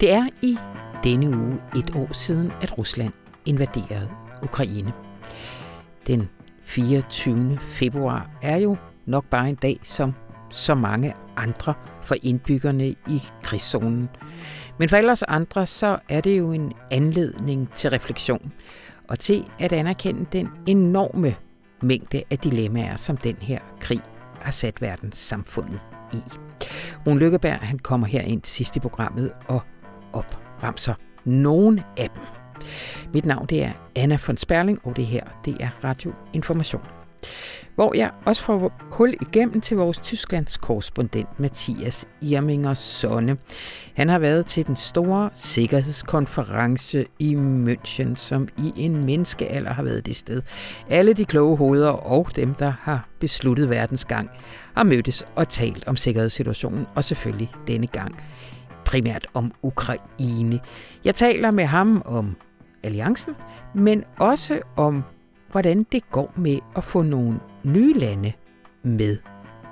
Det er i denne uge et år siden, at Rusland invaderede Ukraine. Den 24. februar er jo nok bare en dag som så mange andre for indbyggerne i krigszonen. Men for ellers andre, så er det jo en anledning til refleksion og til at anerkende den enorme mængde af dilemmaer, som den her krig har sat verdenssamfundet i. Rune Lykkeberg han kommer her ind sidst i programmet og opremser nogen af dem. Mit navn det er Anna von Sperling, og det her det er Radio Information. Hvor jeg også får hul igennem til vores Tysklands korrespondent Mathias Irminger Sonne. Han har været til den store sikkerhedskonference i München, som i en menneskealder har været det sted. Alle de kloge hoveder og dem, der har besluttet verdens gang, har mødtes og talt om sikkerhedssituationen, og selvfølgelig denne gang primært om Ukraine. Jeg taler med ham om alliancen, men også om, hvordan det går med at få nogle nye lande med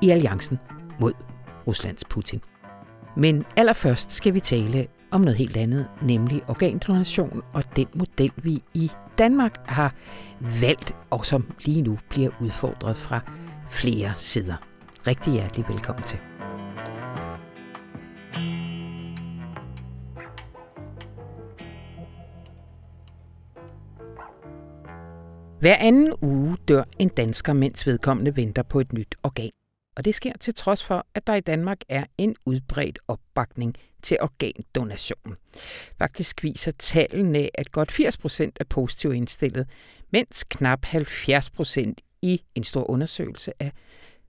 i alliancen mod Ruslands Putin. Men allerførst skal vi tale om noget helt andet, nemlig organdonation og den model, vi i Danmark har valgt, og som lige nu bliver udfordret fra flere sider. Rigtig hjertelig velkommen til. Hver anden uge dør en dansker, mens vedkommende venter på et nyt organ. Og det sker til trods for, at der i Danmark er en udbredt opbakning til organdonation. Faktisk viser tallene, at godt 80 procent er positivt indstillet, mens knap 70 procent i en stor undersøgelse af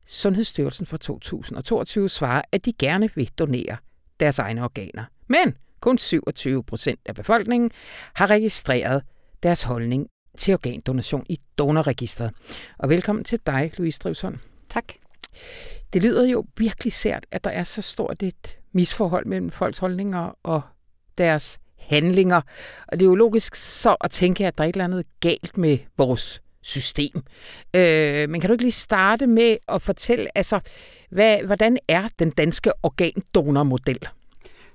Sundhedsstyrelsen fra 2022 svarer, at de gerne vil donere deres egne organer. Men kun 27 procent af befolkningen har registreret deres holdning til organdonation i donorregistret. Og velkommen til dig, Louise Drivsund. Tak. Det lyder jo virkelig sært, at der er så stort et misforhold mellem folks holdninger og deres handlinger. Og det er jo logisk så at tænke, at der er et eller andet galt med vores system. Øh, men kan du ikke lige starte med at fortælle, altså, hvad, hvordan er den danske organdonormodel?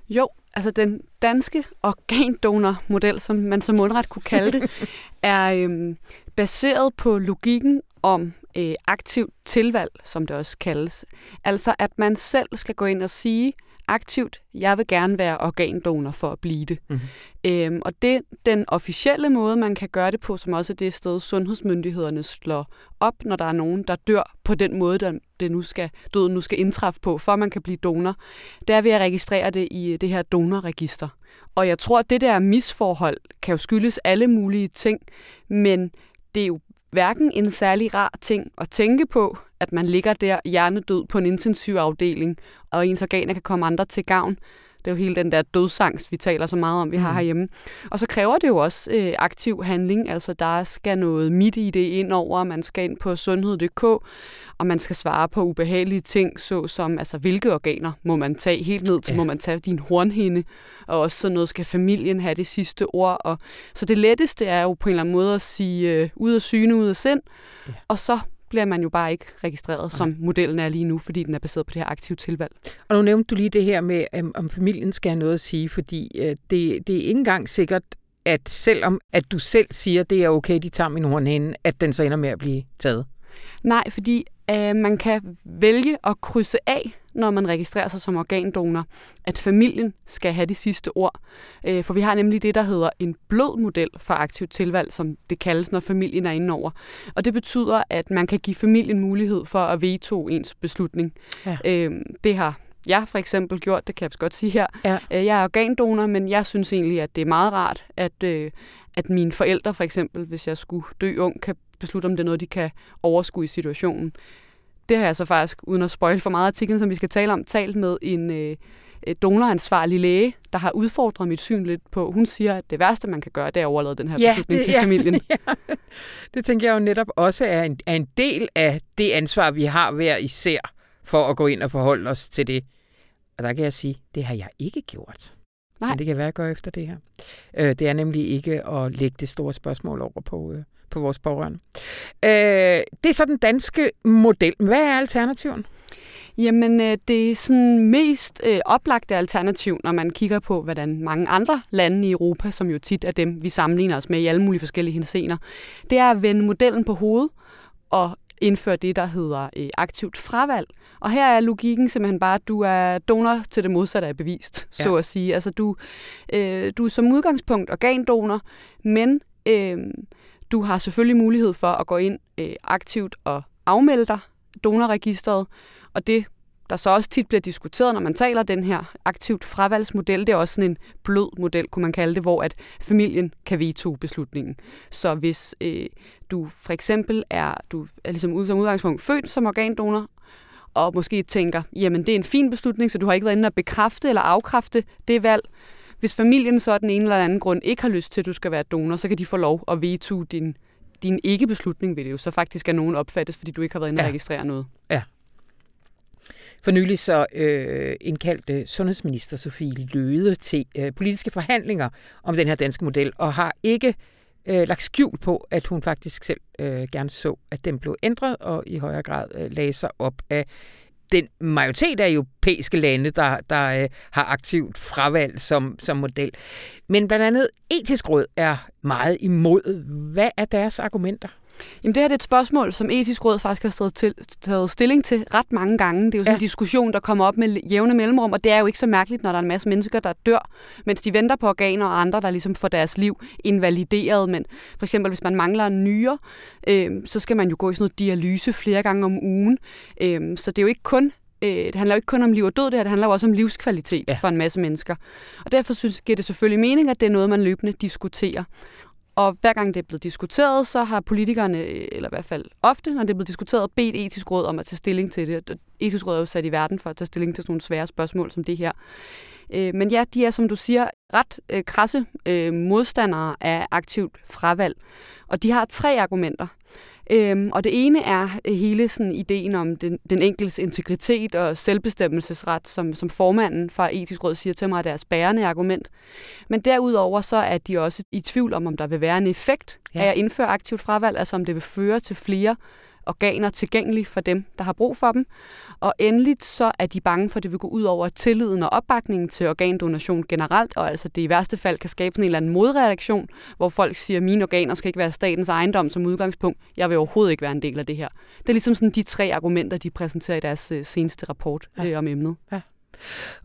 Jo, altså den danske organdonormodel, som man så mundret kunne kalde det, er øhm, baseret på logikken om øh, aktivt tilvalg, som det også kaldes. Altså at man selv skal gå ind og sige, aktivt, jeg vil gerne være organdonor for at blive det. Mm-hmm. Øhm, og det den officielle måde, man kan gøre det på, som også er det sted, sundhedsmyndighederne slår op, når der er nogen, der dør på den måde, der det nu skal, døden nu skal indtræffe på, for man kan blive donor, det er ved at registrere det i det her donorregister. Og jeg tror, at det der misforhold kan jo skyldes alle mulige ting, men det er jo hverken en særlig rar ting at tænke på, at man ligger der hjernedød på en intensivafdeling, og ens organer kan komme andre til gavn. Det er jo hele den der dødsangst, vi taler så meget om, vi har mm. herhjemme. Og så kræver det jo også øh, aktiv handling. Altså, der skal noget midt i det ind over. Man skal ind på sundhed.dk, og man skal svare på ubehagelige ting, såsom, altså, hvilke organer må man tage helt ned til, ja. må man tage din hornhinde, og også sådan noget, skal familien have det sidste ord. Og, så det letteste er jo på en eller anden måde at sige, øh, ud af syne, ud af sind, ja. og så bliver man jo bare ikke registreret, okay. som modellen er lige nu, fordi den er baseret på det her aktive tilvalg. Og nu nævnte du lige det her med, om familien skal have noget at sige, fordi øh, det, det er ikke engang sikkert, at selvom at du selv siger, det er okay, de tager min hornhænde, at den så ender med at blive taget. Nej, fordi øh, man kan vælge at krydse af, når man registrerer sig som organdonor, at familien skal have de sidste ord. Øh, for vi har nemlig det, der hedder en blød model for aktivt tilvalg, som det kaldes, når familien er inde over. Og det betyder, at man kan give familien mulighed for at veto ens beslutning. Ja. Øh, det har jeg for eksempel gjort, det kan jeg godt sige her. Ja. Øh, jeg er organdonor, men jeg synes egentlig, at det er meget rart, at, at mine forældre for eksempel, hvis jeg skulle dø ung, kan beslutte, om det er noget, de kan overskue i situationen. Det har jeg så faktisk, uden at spoil for meget artiklen, som vi skal tale om, talt med en øh, donoransvarlig læge, der har udfordret mit syn lidt på. Hun siger, at det værste, man kan gøre, det er at overlade den her ja, beslutning det, til ja, familien. Ja. Det tænker jeg jo netop også er en, er en del af det ansvar, vi har hver især for at gå ind og forholde os til det. Og der kan jeg sige, det har jeg ikke gjort. Nej. Men det kan være, at jeg gør efter det her. Øh, det er nemlig ikke at lægge det store spørgsmål over på, øh, på vores pårørende. Øh, det er så den danske model. Hvad er alternativen? Jamen, øh, det er sådan mest øh, oplagte alternativ, når man kigger på, hvordan mange andre lande i Europa, som jo tit er dem, vi sammenligner os med i alle mulige forskellige hensener, det er at vende modellen på hovedet og indføre det, der hedder øh, aktivt fravalg. Og her er logikken simpelthen bare, at du er donor til det modsatte af bevist, ja. så at sige. Altså du, øh, du er som udgangspunkt organdonor, men øh, du har selvfølgelig mulighed for at gå ind øh, aktivt og afmelde dig donorregistret, og det der så også tit bliver diskuteret, når man taler den her aktivt fravalgsmodel, det er også sådan en blød model, kunne man kalde det, hvor at familien kan veto beslutningen. Så hvis øh, du for eksempel er, du er ligesom som udgangspunkt født som organdonor, og måske tænker, jamen det er en fin beslutning, så du har ikke været inde at bekræfte eller afkræfte det valg. Hvis familien så af den ene eller anden grund ikke har lyst til, at du skal være donor, så kan de få lov at veto din, din ikke-beslutning ved det jo. Så faktisk er nogen opfattes, fordi du ikke har været inde ja. registrere noget. Ja. For nylig så øh, indkaldte sundhedsminister Sofie Løde til øh, politiske forhandlinger om den her danske model, og har ikke øh, lagt skjul på, at hun faktisk selv øh, gerne så, at den blev ændret, og i højere grad øh, lagde sig op af den majoritet af europæiske lande, der, der øh, har aktivt fravalg som, som model. Men blandt andet etisk råd er meget imod. Hvad er deres argumenter? Jamen det her er et spørgsmål, som etisk råd faktisk har stået til, taget stilling til ret mange gange. Det er jo sådan ja. en diskussion, der kommer op med jævne mellemrum, og det er jo ikke så mærkeligt, når der er en masse mennesker, der dør, mens de venter på organer, og andre, der ligesom får deres liv invalideret. Men for eksempel, hvis man mangler en nyre, øh, så skal man jo gå i sådan noget dialyse flere gange om ugen. Øh, så det er jo ikke kun øh, det handler jo ikke kun om liv og død, det her, det handler jo også om livskvalitet ja. for en masse mennesker. Og derfor synes, giver det selvfølgelig mening, at det er noget, man løbende diskuterer. Og hver gang det er blevet diskuteret, så har politikerne, eller i hvert fald ofte, når det er blevet diskuteret, bedt etisk råd om at tage stilling til det. Etisk råd er jo sat i verden for at tage stilling til sådan nogle svære spørgsmål som det her. Øh, men ja, de er, som du siger, ret øh, krasse øh, modstandere af aktivt fravalg. Og de har tre argumenter. Øhm, og det ene er hele sådan ideen om den, den enkeltes integritet og selvbestemmelsesret, som, som formanden fra Etisk Råd siger til mig, er deres bærende argument. Men derudover så er de også i tvivl om, om der vil være en effekt ja. af at indføre aktivt fravalg, altså om det vil føre til flere organer tilgængelige for dem, der har brug for dem. Og endeligt så er de bange for, at det vil gå ud over tilliden og opbakningen til organdonation generelt, og altså det i værste fald kan skabe sådan en eller anden modreaktion, hvor folk siger, at mine organer skal ikke være statens ejendom som udgangspunkt. Jeg vil overhovedet ikke være en del af det her. Det er ligesom sådan de tre argumenter, de præsenterer i deres øh, seneste rapport ja. øh, om emnet. Ja.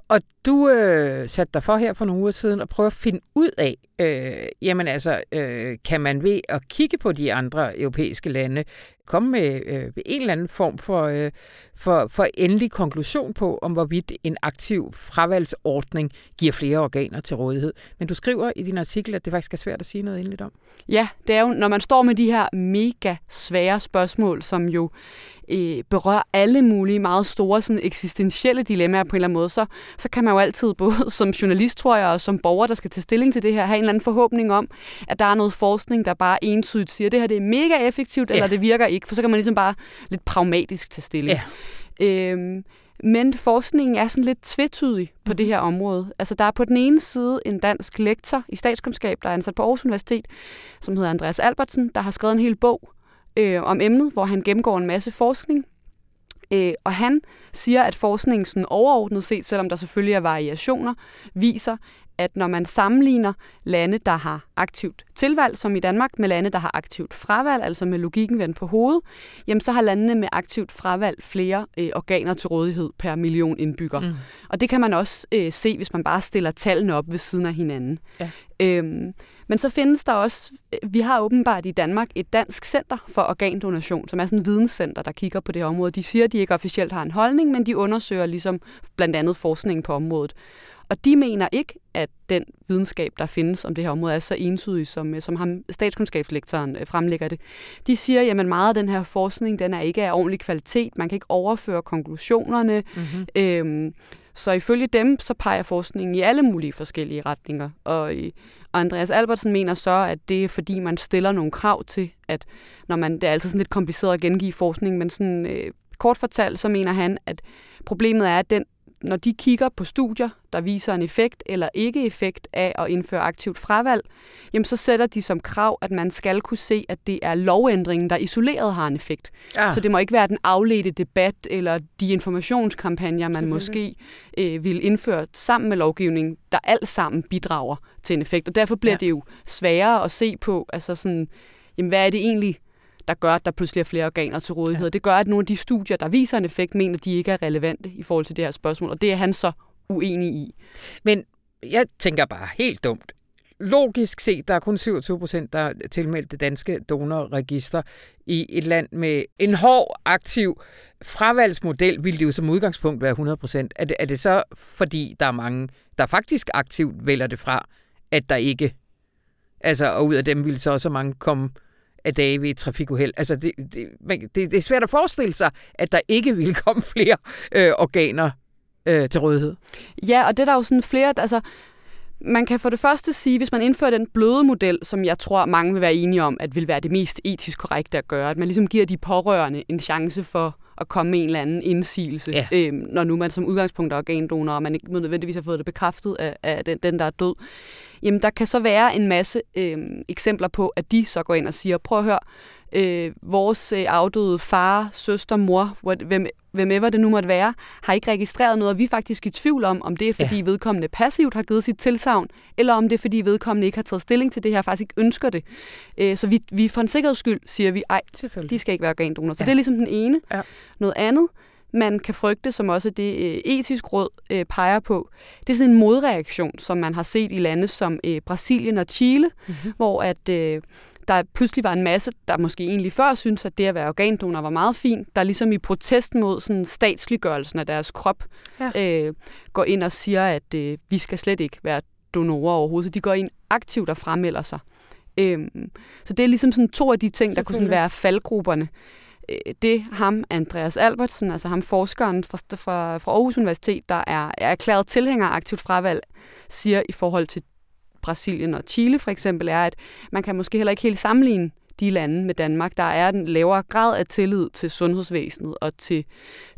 Og du øh, satte dig for her for nogle uger siden at prøve at finde ud af, øh, jamen altså, øh, kan man ved at kigge på de andre europæiske lande, komme med øh, en eller anden form for, øh, for, for endelig konklusion på, om hvorvidt en aktiv fravalgsordning giver flere organer til rådighed. Men du skriver i din artikel, at det faktisk er svært at sige noget endeligt om. Ja, det er jo, når man står med de her mega svære spørgsmål, som jo øh, berører alle mulige meget store sådan eksistentielle dilemmaer på en eller anden måde, så, så kan man jo altid, både som journalist, tror jeg, og som borger, der skal tage stilling til det her, have en eller anden forhåbning om, at der er noget forskning, der bare entydigt siger, at det her det er mega effektivt, ja. eller det virker ikke, for så kan man ligesom bare lidt pragmatisk tage stilling. Ja. Øhm, men forskningen er sådan lidt tvetydig på det mhm. her område. Altså der er på den ene side en dansk lektor i statskundskab, der er ansat på Aarhus Universitet, som hedder Andreas Albertsen, der har skrevet en hel bog øh, om emnet, hvor han gennemgår en masse forskning. Øh, og han siger, at forskningen sådan overordnet set, selvom der selvfølgelig er variationer, viser, at når man sammenligner lande, der har aktivt tilvalg, som i Danmark, med lande, der har aktivt fravalg, altså med logikken vendt på hovedet, jamen så har landene med aktivt fravalg flere øh, organer til rådighed per million indbygger. Mm. Og det kan man også øh, se, hvis man bare stiller tallene op ved siden af hinanden. Ja. Øhm, men så findes der også, vi har åbenbart i Danmark et dansk center for organdonation, som er sådan et videnscenter, der kigger på det område. De siger, at de ikke officielt har en holdning, men de undersøger ligesom blandt andet forskningen på området. Og de mener ikke, at den videnskab, der findes om det her område, er så entydig, som, øh, som ham, statskundskabslektoren øh, fremlægger det. De siger, at meget af den her forskning, den er ikke af ordentlig kvalitet. Man kan ikke overføre konklusionerne. Mm-hmm. Øhm, så ifølge dem, så peger forskningen i alle mulige forskellige retninger. Og, øh, og Andreas Albertsen mener så, at det er fordi, man stiller nogle krav til, at når man, det er altid sådan lidt kompliceret at gengive forskning, men sådan øh, kort fortalt, så mener han, at problemet er, at den når de kigger på studier, der viser en effekt eller ikke effekt af at indføre aktivt fravalg, jamen så sætter de som krav, at man skal kunne se, at det er lovændringen, der isoleret har en effekt. Ah. Så det må ikke være den afledte debat eller de informationskampagner, man måske øh, vil indføre sammen med lovgivning, der alt sammen bidrager til en effekt. Og derfor bliver ja. det jo sværere at se på, altså sådan, jamen hvad er det egentlig, der gør, at der pludselig er flere organer til rådighed. Ja. Det gør, at nogle af de studier, der viser en effekt, mener, at de ikke er relevante i forhold til det her spørgsmål, og det er han så uenig i. Men jeg tænker bare helt dumt. Logisk set, der er kun 27 procent, der er tilmeldt det danske donorregister i et land med en hård, aktiv fravalgsmodel, vil det jo som udgangspunkt være 100 procent. Er det, er det så, fordi der er mange, der faktisk aktivt vælger det fra, at der ikke, altså, og ud af dem vil så også mange komme af dage ved et trafikuheld. Altså, det, det, det, det er svært at forestille sig, at der ikke vil komme flere øh, organer øh, til rådighed. Ja, og det er der jo sådan flere... Altså, man kan for det første sige, hvis man indfører den bløde model, som jeg tror mange vil være enige om, at vil være det mest etisk korrekte at gøre, at man ligesom giver de pårørende en chance for at komme med en eller anden indsigelse, ja. øhm, når nu man som udgangspunkt er organdonor, og man ikke nødvendigvis har fået det bekræftet af, af den, den, der er død. Jamen, der kan så være en masse øhm, eksempler på, at de så går ind og siger, prøv at høre, øh, vores øh, afdøde far, søster, mor, hvem, hvem det nu måtte være, har ikke registreret noget, og vi er faktisk i tvivl om, om det er, fordi ja. vedkommende passivt har givet sit tilsavn, eller om det er, fordi vedkommende ikke har taget stilling til det her, faktisk ikke ønsker det. Øh, så vi, vi for en sikkerheds skyld siger vi, ej, de skal ikke være organdonor. Så ja. det er ligesom den ene. Ja. Noget andet, man kan frygte, som også det øh, etisk råd øh, peger på, det er sådan en modreaktion, som man har set i lande som øh, Brasilien og Chile, mm-hmm. hvor at der pludselig var en masse, der måske egentlig før synes at det at være organdonor var meget fint, der ligesom i protest mod sådan statsliggørelsen af deres krop, ja. øh, går ind og siger, at øh, vi skal slet ikke være donorer overhovedet. Så de går ind aktivt og fremmelder sig. Øhm, så det er ligesom sådan to af de ting, der kunne sådan være faldgrupperne. Øh, det ham, Andreas Albertsen, altså ham forskeren fra, fra, fra Aarhus Universitet, der er, er erklæret tilhænger af aktivt fravalg, siger i forhold til Brasilien og Chile for eksempel, er, at man kan måske heller ikke helt sammenligne de lande med Danmark. Der er en lavere grad af tillid til sundhedsvæsenet og til,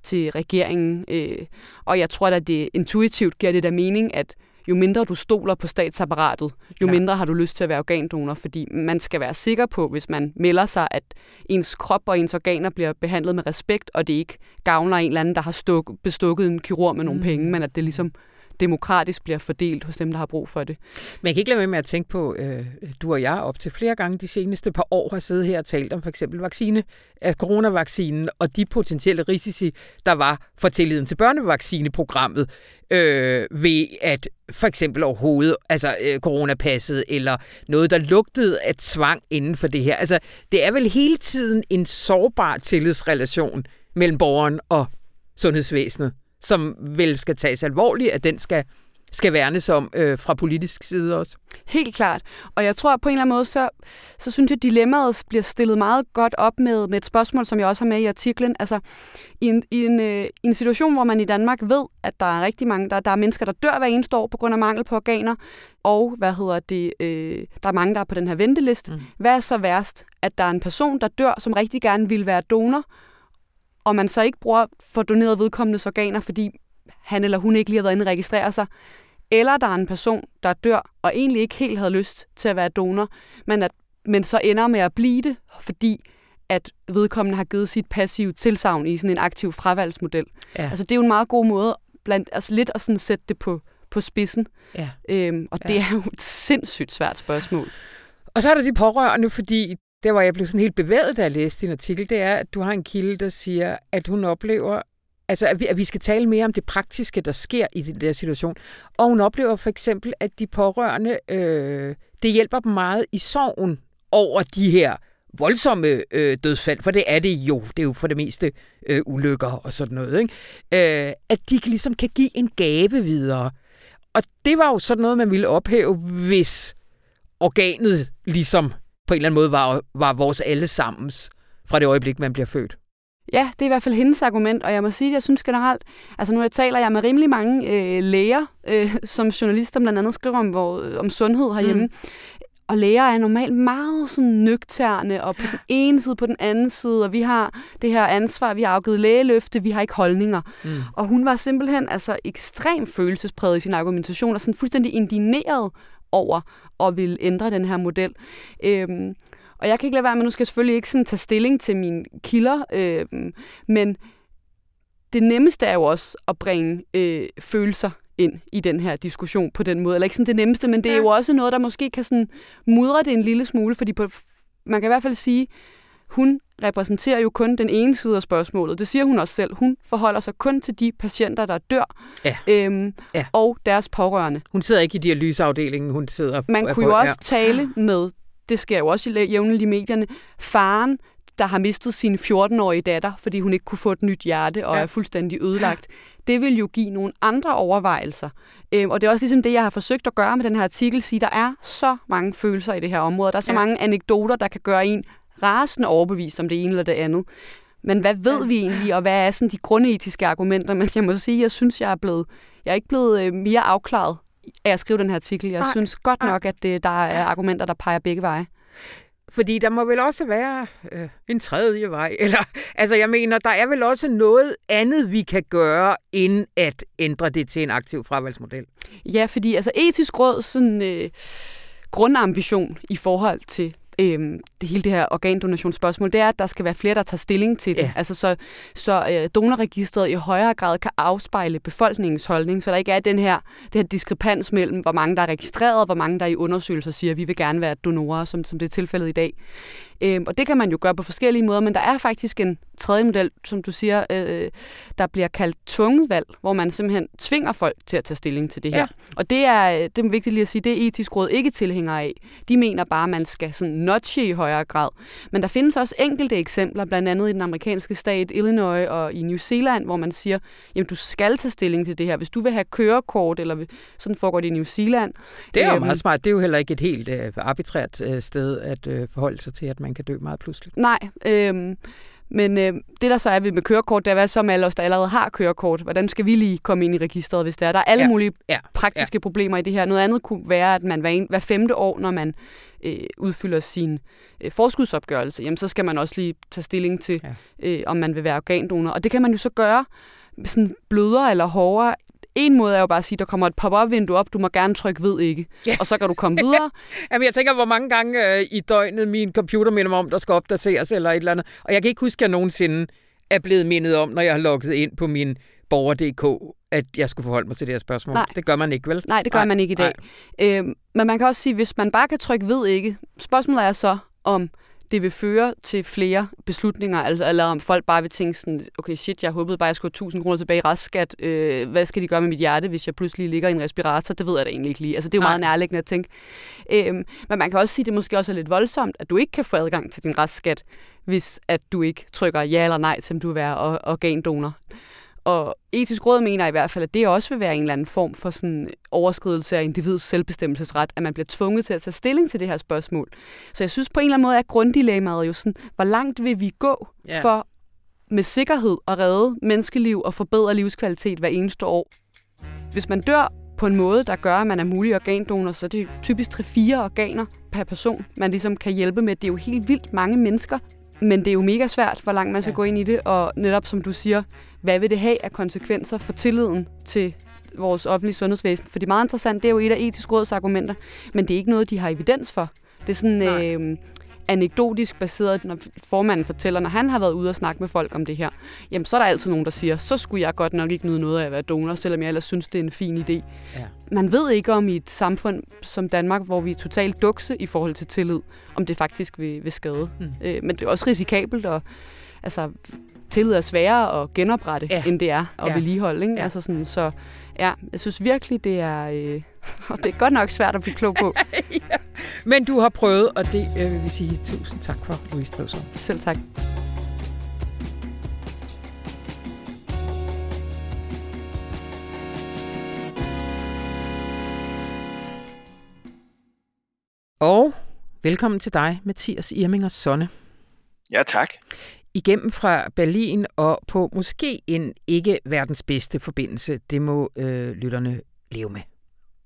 til regeringen. Øh, og jeg tror at det intuitivt giver det der mening, at jo mindre du stoler på statsapparatet, jo ja. mindre har du lyst til at være organdonor, fordi man skal være sikker på, hvis man melder sig, at ens krop og ens organer bliver behandlet med respekt, og det ikke gavner en eller anden, der har stuk, bestukket en kirurg med nogle mm. penge, men at det ligesom demokratisk bliver fordelt hos dem, der har brug for det. Men jeg kan ikke lade være med at tænke på, øh, du og jeg op til flere gange de seneste par år har siddet her og talt om for eksempel vaccine, at coronavaccinen og de potentielle risici, der var for tilliden til børnevaccineprogrammet, øh, ved at for eksempel overhovedet, altså øh, coronapasset, eller noget, der lugtede af tvang inden for det her. Altså, det er vel hele tiden en sårbar tillidsrelation mellem borgeren og sundhedsvæsenet som vel skal tages alvorligt, at den skal skal værnes om øh, fra politisk side også. Helt klart. Og jeg tror på en eller anden måde, så, så synes jeg, at dilemmaet bliver stillet meget godt op med, med et spørgsmål, som jeg også har med i artiklen. Altså, i en, i, en, øh, i en situation, hvor man i Danmark ved, at der er rigtig mange, der, der er mennesker, der dør hver eneste år på grund af mangel på organer, og hvad hedder det, øh, der er mange, der er på den her venteliste. Mm. Hvad er så værst? At der er en person, der dør, som rigtig gerne vil være donor, og man så ikke bruger for doneret vedkommendes organer, fordi han eller hun ikke lige har været inde og registrere sig, eller der er en person, der dør og egentlig ikke helt havde lyst til at være donor, men, at, men så ender med at blive det, fordi at vedkommende har givet sit passive tilsavn i sådan en aktiv fravalgsmodel. Ja. Altså det er jo en meget god måde, blandt, altså lidt at sådan sætte det på, på spidsen. Ja. Øhm, og ja. det er jo et sindssygt svært spørgsmål. Og så er der de pårørende, fordi der, hvor jeg blev sådan helt bevæget, da jeg læste din artikel, det er, at du har en kilde, der siger, at hun oplever, altså at vi, at vi skal tale mere om det praktiske, der sker i den der situation. Og hun oplever for eksempel, at de pårørende, øh, det hjælper dem meget i sorgen over de her voldsomme øh, dødsfald, for det er det jo. Det er jo for det meste øh, ulykker og sådan noget. Ikke? Øh, at de ligesom kan give en gave videre. Og det var jo sådan noget, man ville ophæve, hvis organet ligesom på en eller anden måde var, var vores allesammens fra det øjeblik, man bliver født. Ja, det er i hvert fald hendes argument, og jeg må sige, at jeg synes generelt, altså nu jeg taler jeg med rimelig mange øh, læger, øh, som journalister blandt andet skriver om, hvor, om sundhed herhjemme, mm. og læger er normalt meget sådan nøgterne, og på den ene side, på den anden side, og vi har det her ansvar, vi har afgivet lægeløfte, vi har ikke holdninger. Mm. Og hun var simpelthen altså ekstremt følelsespræget i sin argumentation, og sådan fuldstændig indineret over at ville ændre den her model. Øhm, og jeg kan ikke lade være med, nu skal jeg selvfølgelig ikke sådan tage stilling til mine kilder, øhm, men det nemmeste er jo også at bringe øh, følelser ind i den her diskussion på den måde. Eller ikke sådan det nemmeste, men det er jo også noget, der måske kan sådan mudre det en lille smule, fordi på, man kan i hvert fald sige, hun repræsenterer jo kun den ene side af spørgsmålet. Det siger hun også selv. Hun forholder sig kun til de patienter, der dør, ja. Øhm, ja. og deres pårørende. Hun sidder ikke i dialyseafdelingen, hun sidder... Man kunne jo også ja. tale med, det sker jo også jævnligt i medierne, faren, der har mistet sin 14-årige datter, fordi hun ikke kunne få et nyt hjerte og ja. er fuldstændig ødelagt. Det vil jo give nogle andre overvejelser. Øhm, og det er også ligesom det, jeg har forsøgt at gøre med den her artikel, sige, der er så mange følelser i det her område. Der er så ja. mange anekdoter, der kan gøre en rasende overbevist om det ene eller det andet. Men hvad ved ja. vi egentlig, og hvad er sådan de grundetiske argumenter? Men jeg må sige, jeg synes, jeg er blevet, jeg er ikke blevet øh, mere afklaret af at skrive den her artikel. Jeg Ej. synes godt nok, at det, der er argumenter, der peger begge veje. Fordi der må vel også være øh, en tredje vej. Eller, altså jeg mener, der er vel også noget andet, vi kan gøre, end at ændre det til en aktiv fravalgsmodel. Ja, fordi altså etisk råd sådan, øh, grundambition i forhold til øhm, det hele det her organdonationsspørgsmål, det er, at der skal være flere, der tager stilling til det. Ja. Altså så, så øh, donorregistret i højere grad kan afspejle befolkningens holdning, så der ikke er den her, det her diskrepans mellem, hvor mange der er registreret, og hvor mange der i undersøgelser siger, at vi vil gerne være donorer, som, som det er tilfældet i dag. Øhm, og det kan man jo gøre på forskellige måder, men der er faktisk en tredje model, som du siger, øh, der bliver kaldt tvunget valg, hvor man simpelthen tvinger folk til at tage stilling til det her. Ja. Og det er, det er vigtigt lige at sige, det er etisk råd ikke tilhænger af. De mener bare, at man skal sådan notche i højere grad. Men der findes også enkelte eksempler, blandt andet i den amerikanske stat Illinois og i New Zealand, hvor man siger, jamen du skal tage stilling til det her. Hvis du vil have kørekort, eller sådan foregår det i New Zealand. Det er jo øhm, meget smart. Det er jo heller ikke et helt øh, arbitrært øh, sted at øh, forholde sig til, at man kan dø meget pludseligt. Nej, øh, men øh, det, der så er ved med kørekort, det er, hvad så med alle os, der allerede har kørekort? Hvordan skal vi lige komme ind i registret, hvis der er? Der er alle ja. mulige ja. praktiske ja. problemer i det her. Noget andet kunne være, at man hver, en, hver femte år, når man øh, udfylder sin øh, forskudsopgørelse, jamen, så skal man også lige tage stilling til, ja. øh, om man vil være organdonor. Og det kan man jo så gøre sådan blødere eller hårdere en måde er jo bare at sige, der kommer et pop-up-vindue op, du må gerne trykke ved ikke, ja. og så kan du komme videre. Jamen, jeg tænker, hvor mange gange øh, i døgnet min computer minder mig om, der skal opdateres eller et eller andet. Og jeg kan ikke huske, at jeg nogensinde er blevet mindet om, når jeg har logget ind på min borger.dk, at jeg skulle forholde mig til det her spørgsmål. Nej. Det gør man ikke, vel? Nej, det gør Nej. man ikke i dag. Øhm, men man kan også sige, hvis man bare kan trykke ved ikke, spørgsmålet er så, om det vil føre til flere beslutninger, altså, eller om folk bare vil tænke sådan, okay shit, jeg håbede bare, jeg skulle have 1000 kroner tilbage i restskat. Øh, hvad skal de gøre med mit hjerte, hvis jeg pludselig ligger i en respirator? Det ved jeg da egentlig ikke lige. Altså, det er jo Nej. meget nærliggende at tænke. Øh, men man kan også sige, at det måske også er lidt voldsomt, at du ikke kan få adgang til din restskat, hvis at du ikke trykker ja eller nej til, om du vil være organdonor. Og etisk råd mener i hvert fald, at det også vil være en eller anden form for sådan overskridelse af individets selvbestemmelsesret, at man bliver tvunget til at tage stilling til det her spørgsmål. Så jeg synes på en eller anden måde, at grunddilemmaet jo sådan, hvor langt vil vi gå yeah. for med sikkerhed at redde menneskeliv og forbedre livskvalitet hver eneste år. Hvis man dør på en måde, der gør, at man er mulig organdonor, så er det typisk 3-4 organer per person, man ligesom kan hjælpe med. Det er jo helt vildt mange mennesker, men det er jo mega svært, hvor langt man skal ja. gå ind i det, og netop som du siger, hvad vil det have af konsekvenser for tilliden til vores offentlige sundhedsvæsen? For det er meget interessant, det er jo et af etisk råds argumenter, men det er ikke noget, de har evidens for. Det er sådan øh, anekdotisk baseret, når formanden fortæller, når han har været ude og snakke med folk om det her, jamen så er der altid nogen, der siger, så skulle jeg godt nok ikke nyde noget af at være donor, selvom jeg ellers synes, det er en fin idé. Ja. Man ved ikke om i et samfund som Danmark, hvor vi er totalt dukse i forhold til tillid, om det faktisk vil, vil skade. Mm. Øh, men det er også risikabelt, og altså, tillid er sværere at genoprette, ja. end det er at ja. vedligeholde. Ikke? Ja. Altså sådan, så ja, jeg synes virkelig, det er, øh, det er godt nok svært at blive klog på. ja. Men du har prøvet, og det øh, vil vi sige tusind tak for, Louise Drevsson. Selv tak. Og velkommen til dig, Mathias Irminger Sonne. Ja, tak igennem fra Berlin og på måske en ikke verdens bedste forbindelse. Det må øh, lytterne leve med.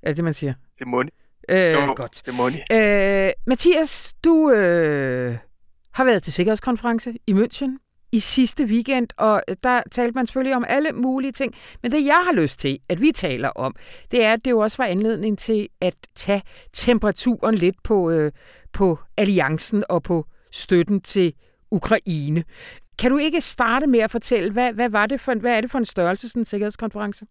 Er det det, man siger? Det må Øh, jo, godt. det må de. Øh, Mathias, du øh, har været til sikkerhedskonference i München i sidste weekend, og der talte man selvfølgelig om alle mulige ting. Men det, jeg har lyst til, at vi taler om, det er, at det jo også var anledning til at tage temperaturen lidt på, øh, på alliancen og på støtten til Ukraine. Kan du ikke starte med at fortælle, hvad, hvad, var det for, hvad er det for en størrelse, sådan en sikkerhedskonference?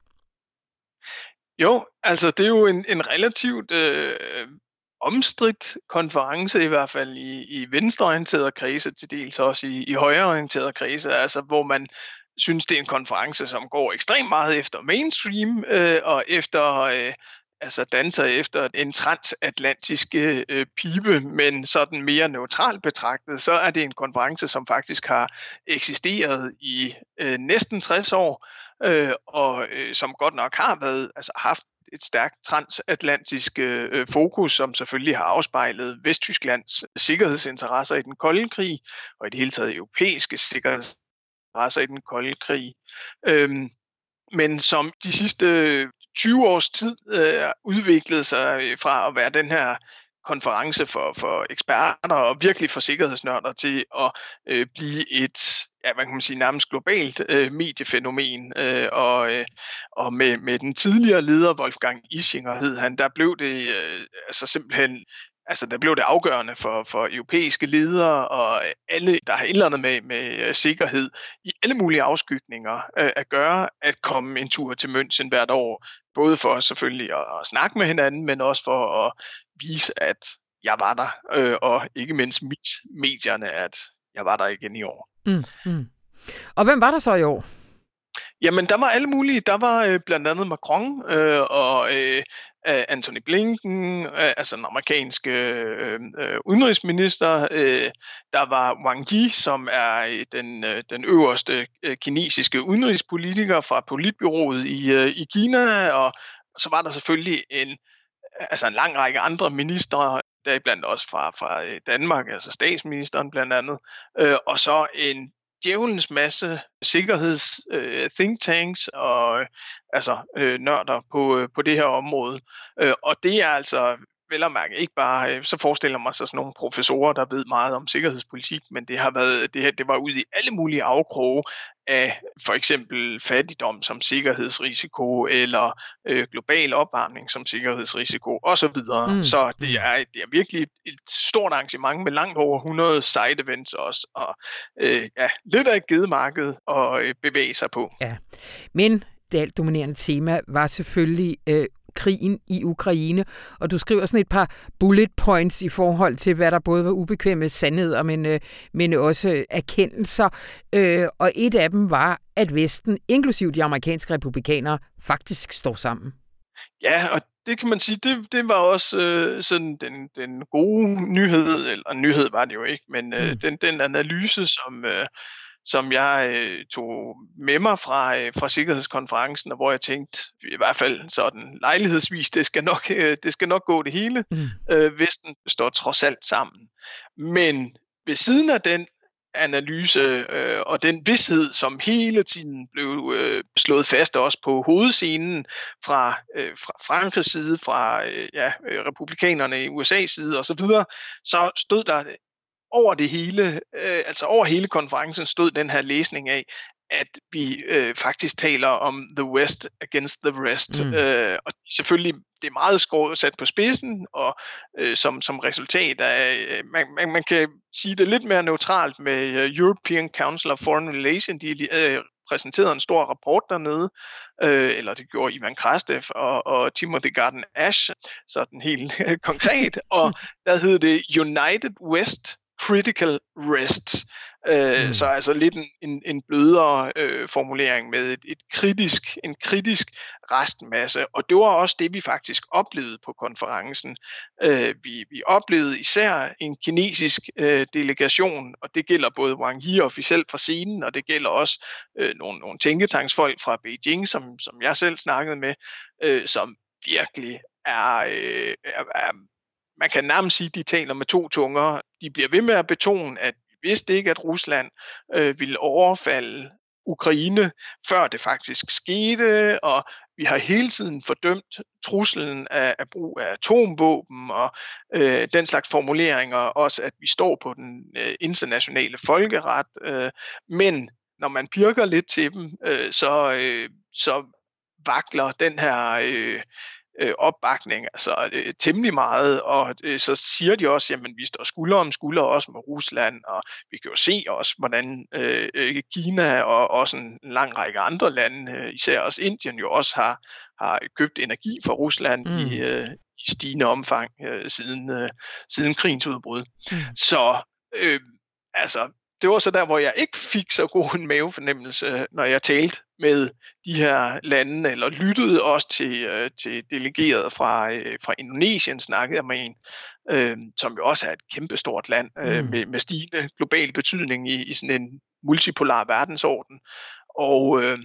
Jo, altså det er jo en, en relativt øh, omstridt konference, i hvert fald i, i venstreorienterede kredse, til dels også i, i højreorienterede kredse, altså hvor man synes, det er en konference, som går ekstremt meget efter mainstream øh, og efter øh, altså danser efter en transatlantisk øh, pibe, men sådan mere neutralt betragtet, så er det en konference, som faktisk har eksisteret i øh, næsten 60 år, øh, og øh, som godt nok har været, altså haft et stærkt transatlantisk øh, fokus, som selvfølgelig har afspejlet Vesttysklands sikkerhedsinteresser i den kolde krig, og i det hele taget europæiske sikkerhedsinteresser i den kolde krig. Øhm, men som de sidste 20 års tid øh, udviklede sig øh, fra at være den her konference for, for eksperter og virkelig for sikkerhedsnørder til at øh, blive et, ja, hvad kan man sige, nærmest globalt øh, mediefænomen. Øh, og øh, og med, med den tidligere leder, Wolfgang Ischinger hed han, der blev det øh, altså simpelthen altså der blev det afgørende for, for europæiske ledere og alle, der har et eller andet med, med øh, sikkerhed i alle mulige afskygninger øh, at gøre, at komme en tur til München hvert år. Både for selvfølgelig at, at snakke med hinanden, men også for at vise, at jeg var der, øh, og ikke mindst medierne, at jeg var der igen i år. Mm, mm. Og hvem var der så i år? Jamen, der var alle mulige. Der var øh, blandt andet Macron øh, og øh, Anthony Blinken, øh, altså den amerikanske øh, øh, udenrigsminister. Øh, der var Wang Yi, som er øh, den, øh, den øverste øh, kinesiske udenrigspolitiker fra politbyrået i, øh, i Kina. Og så var der selvfølgelig en, altså en lang række andre ministre, blandt også fra, fra øh, Danmark, altså statsministeren blandt andet, øh, og så en djævelens masse sikkerheds øh, think tanks og øh, altså øh, nørder på, øh, på det her område. Øh, og det er altså vel at mærke ikke bare, øh, så forestiller man sig sådan nogle professorer, der ved meget om sikkerhedspolitik, men det har været, det, her, det var ude i alle mulige afkroge af for eksempel fattigdom som sikkerhedsrisiko, eller øh, global opvarmning som sikkerhedsrisiko osv. Mm. Så det er, det er virkelig et, stort arrangement med langt over 100 side events også, og øh, ja, lidt af et gedemarked at øh, bevæge sig på. Ja, men det alt dominerende tema var selvfølgelig øh, krigen i Ukraine, og du skriver sådan et par bullet points i forhold til, hvad der både var ubekvemme sandheder, men, øh, men også erkendelser. Øh, og et af dem var, at Vesten, inklusiv de amerikanske republikanere, faktisk står sammen. Ja, og det kan man sige, det, det var også øh, sådan den, den gode nyhed, eller nyhed var det jo ikke, men øh, mm. den, den analyse, som, øh, som jeg øh, tog med mig fra, øh, fra sikkerhedskonferencen, og hvor jeg tænkte, i hvert fald sådan lejlighedsvis, det skal nok, øh, det skal nok gå det hele. Mm. Øh, Vesten står trods alt sammen. Men ved siden af den analyse øh, og den vidshed, som hele tiden blev øh, slået fast også på hovedscenen fra, øh, fra Frankrigs side, fra øh, ja, republikanerne i USA's side osv., så, så stod der over det hele, øh, altså over hele konferencen stod den her læsning af, at vi øh, faktisk taler om the West against the rest. Mm. Øh, og selvfølgelig, det er meget skåret sat på spidsen, og øh, som, som resultat af, øh, man, man, man kan sige det lidt mere neutralt med uh, European Council of Foreign Relations, de øh, præsenterede en stor rapport dernede, øh, eller det gjorde Ivan Krastev og, og Timothy Garden Ash, sådan helt konkret, og der hed det United West critical rest. Øh, mm. Så altså lidt en, en, en blødere øh, formulering med et, et kritisk, en kritisk restmasse. Og det var også det, vi faktisk oplevede på konferencen. Øh, vi, vi oplevede især en kinesisk øh, delegation, og det gælder både Wang Yi officielt fra scenen, og det gælder også øh, nogle, nogle tænketanksfolk fra Beijing, som, som jeg selv snakkede med, øh, som virkelig er, øh, er, er man kan nærmest sige, at de taler med to tunger. De bliver ved med at betone, at vi vidste ikke, at Rusland øh, ville overfalde Ukraine, før det faktisk skete, og vi har hele tiden fordømt truslen af, af brug af atomvåben og øh, den slags formuleringer, også at vi står på den øh, internationale folkeret. Øh, men når man pirker lidt til dem, øh, så, øh, så vakler den her øh, øh, opbakning altså øh, temmelig meget, og øh, så siger de også, jamen vi står skulder om skulder også med Rusland, og vi kan jo se også, hvordan øh, øh, Kina og også en lang række andre lande, øh, især også Indien jo også har, har købt energi fra Rusland mm. i, øh, i stigende omfang øh, siden, øh, siden krigens udbrud. Mm. Så øh, altså, det var så der, hvor jeg ikke fik så god en mavefornemmelse, når jeg talte med de her lande, eller lyttede også til, øh, til delegerede fra, øh, fra Indonesien, snakkede jeg med en, øh, som jo også er et kæmpestort land øh, mm. med, med stigende global betydning i, i sådan en multipolar verdensorden. Og øh,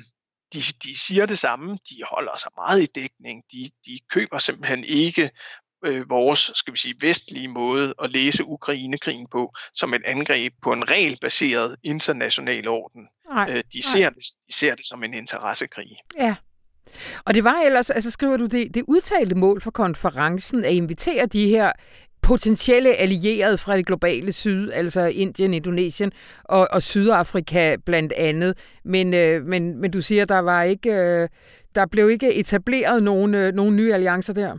de, de siger det samme, de holder sig meget i dækning, de, de køber simpelthen ikke øh, vores, skal vi sige, vestlige måde at læse Ukrainekrigen på, som et angreb på en regelbaseret international orden. Nej, øh, de, ser nej. det, de ser det som en interessekrig. Ja. Og det var ellers, altså skriver du det, det udtalte mål for konferencen at invitere de her potentielle allierede fra det globale syd, altså Indien, Indonesien og, og Sydafrika blandt andet. Men, øh, men, men du siger, der var ikke, øh, der blev ikke etableret nogen, øh, nogen nye alliancer der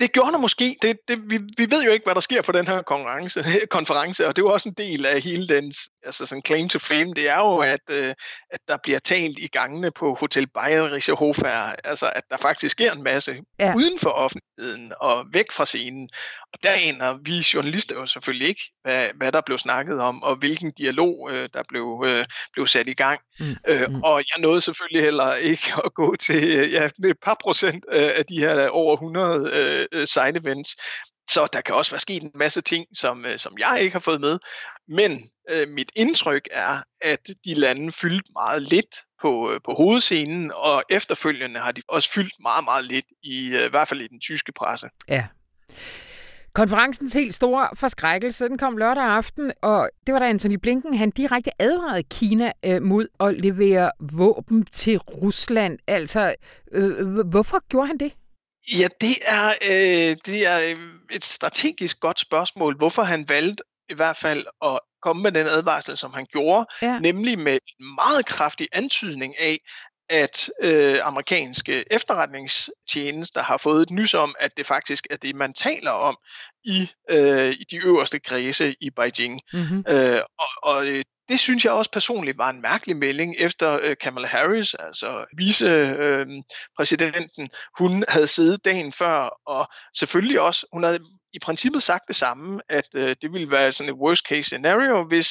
det gjorde der måske. Det, det, vi, vi ved jo ikke, hvad der sker på den her konference, konference og det er jo også en del af hele dens altså sådan claim to fame. Det er jo, at, øh, at der bliver talt i gangene på Hotel Bayerische Hofer, altså at der faktisk sker en masse ja. uden for offentligheden og væk fra scenen. Og der aner vi journalister jo selvfølgelig ikke, hvad, hvad der blev snakket om, og hvilken dialog, øh, der blev, øh, blev sat i gang. Mm. Øh, mm. og jeg nåede selvfølgelig heller ikke at gå til ja, et par procent øh, af de her over 100 øh, øh, side events. Så der kan også være sket en masse ting, som, øh, som jeg ikke har fået med. Men øh, mit indtryk er, at de lande fyldte meget lidt på, øh, på hovedscenen, og efterfølgende har de også fyldt meget, meget lidt, i, øh, i hvert fald i den tyske presse. Ja. Konferencens helt store forskrækkelse, den kom lørdag aften, og det var da Anthony Blinken, han direkte advarede Kina øh, mod at levere våben til Rusland. Altså, øh, øh hvorfor gjorde han det? Ja, det er, øh, det er et strategisk godt spørgsmål, hvorfor han valgte i hvert fald at komme med den advarsel, som han gjorde, ja. nemlig med en meget kraftig antydning af, at øh, amerikanske efterretningstjenester har fået et nys om, at det faktisk er det, man taler om i, øh, i de øverste kredse i Beijing. Mm-hmm. Øh, og, og det synes jeg også personligt var en mærkelig melding efter øh, Kamala Harris, altså vicepræsidenten, øh, hun havde siddet dagen før, og selvfølgelig også, hun havde i princippet sagt det samme, at øh, det ville være sådan et worst case scenario, hvis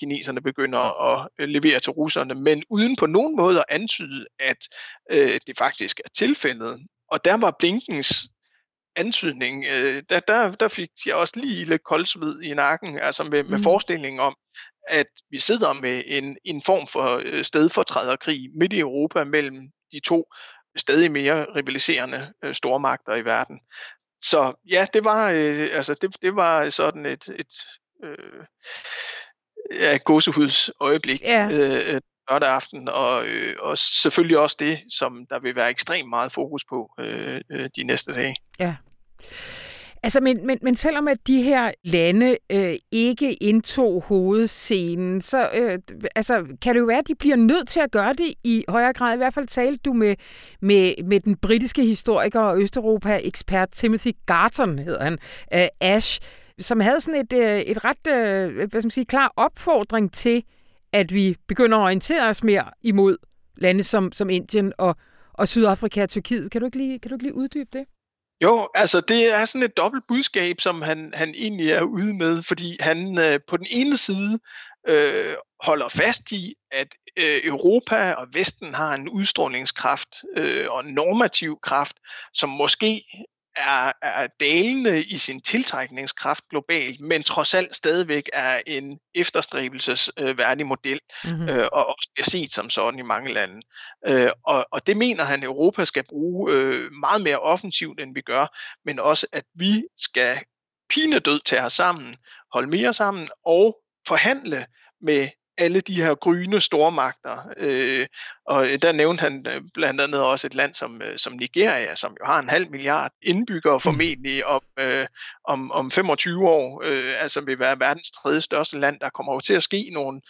kineserne begynder at øh, levere til russerne, men uden på nogen måde at antyde, at øh, det faktisk er tilfældet. Og der var Blinkens antydning, øh, der, der, der fik jeg også lige lidt koldsved i nakken, altså med, med mm. forestillingen om, at vi sidder med en, en form for øh, stedfortræderkrig midt i Europa mellem de to stadig mere rivaliserende øh, stormagter i verden. Så ja, det var øh, altså det, det var sådan et, et øh, ja, gåsehuds øjeblik ja. øh, øh, lørdag aften, og, øh, og selvfølgelig også det, som der vil være ekstremt meget fokus på øh, øh, de næste dage. Ja. Altså, men, men, men selvom at de her lande øh, ikke indtog hovedscenen, så øh, altså, kan det jo være, at de bliver nødt til at gøre det i højere grad. I hvert fald talte du med, med, med den britiske historiker og Østeuropa-ekspert Timothy Garton, hedder han, øh, Ash, som havde sådan et, øh, et ret øh, hvad skal man sige, klar opfordring til, at vi begynder at orientere os mere imod lande som, som Indien og, og Sydafrika og Tyrkiet. Kan du, ikke lige, kan du ikke lige uddybe det? Jo, altså det er sådan et dobbelt budskab, som han, han egentlig er ude med, fordi han øh, på den ene side øh, holder fast i, at øh, Europa og Vesten har en udstrålingskraft øh, og en normativ kraft, som måske er, er dalende i sin tiltrækningskraft globalt, men trods alt stadigvæk er en efterstræbelsesværdig øh, model, mm-hmm. øh, og også bliver set som sådan i mange lande. Øh, og, og det mener han, at Europa skal bruge øh, meget mere offensivt, end vi gør, men også, at vi skal pinedød tage os sammen, holde mere sammen og forhandle med alle de her gryne stormagter. Øh, og der nævnte han øh, blandt andet også et land som, øh, som Nigeria, som jo har en halv milliard indbyggere mm. formentlig om, øh, om, om 25 år, øh, altså vil være verdens tredje største land. Der kommer jo til at ske nogle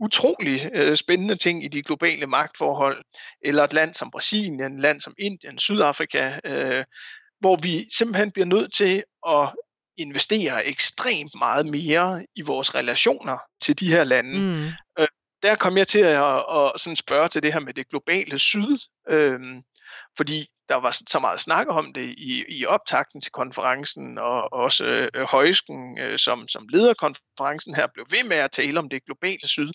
utrolig øh, spændende ting i de globale magtforhold, eller et land som Brasilien, et land som Indien, Sydafrika, øh, hvor vi simpelthen bliver nødt til at investere ekstremt meget mere i vores relationer til de her lande. Mm. Øh, der kom jeg til at, at, sådan spørge til det her med det globale syd, øh, fordi der var så meget snak om det i, i optakten til konferencen, og også øh, Højsken, øh, som, som leder konferencen her, blev ved med at tale om det globale syd.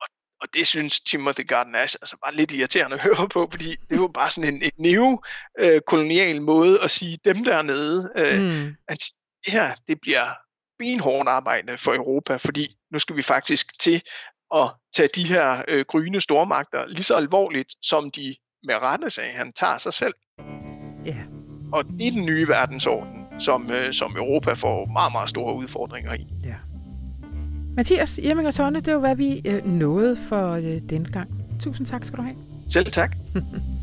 Og, og det synes Timothy Garden Ash altså var lidt irriterende at høre på, fordi det var bare sådan en, en neo-kolonial øh, måde at sige dem dernede, øh, mm. at det her det bliver benhårdt arbejde for Europa, fordi nu skal vi faktisk til at tage de her øh, gryne stormagter lige så alvorligt, som de med rette sagde, han tager sig selv. Ja. Yeah. Og det er den nye verdensorden, som, øh, som Europa får meget, meget store udfordringer i. Ja. Mathias Irming og Sonne, det var, hvad vi øh, nåede for øh, denne gang. Tusind tak skal du have. Selv tak.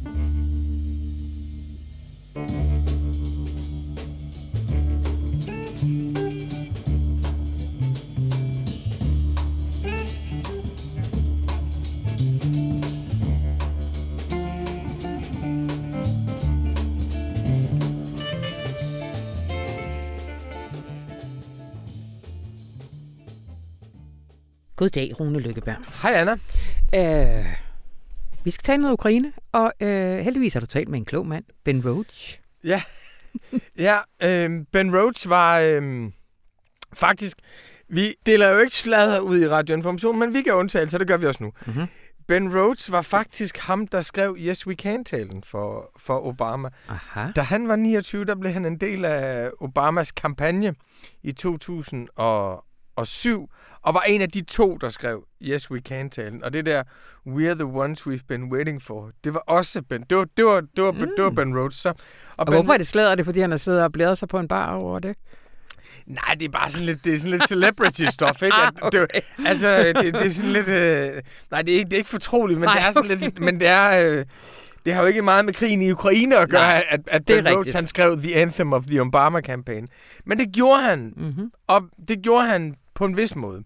Goddag, Rune Lykkeberg. Hej, Anna. Øh, vi skal tale noget Ukraine, og øh, heldigvis har du talt med en klog mand, Ben Roach. Ja, ja øh, Ben Roach var øh, faktisk... Vi deler jo ikke sladder ud i radioinformation, men vi kan undtale, så det gør vi også nu. Mm-hmm. Ben Rhodes var faktisk ham, der skrev Yes We Can-talen for, for Obama. Aha. Da han var 29, der blev han en del af Obamas kampagne i 2007, og var en af de to, der skrev Yes We Can-talen. Og det der We're the ones we've been waiting for, det var også Ben. Det var, det var, det var, mm. det var Ben Rhodes. Så, og, og ben, hvorfor er det slæder? det, fordi han har siddet og blæret sig på en bar over det? Nej, det er bare sådan lidt, det er sådan lidt celebrity-stof, ikke? ah, okay. det, altså, det, det, er sådan lidt... Øh, nej, det er, ikke, det er ikke fortroligt, men nej, det er sådan okay. lidt... Men det er... Øh, det har jo ikke meget med krigen i Ukraine at gøre, Nej, at, at Ben Rhodes han skrev The Anthem of the Obama Campaign. Men det gjorde han, mm-hmm. og det gjorde han på en vis måde.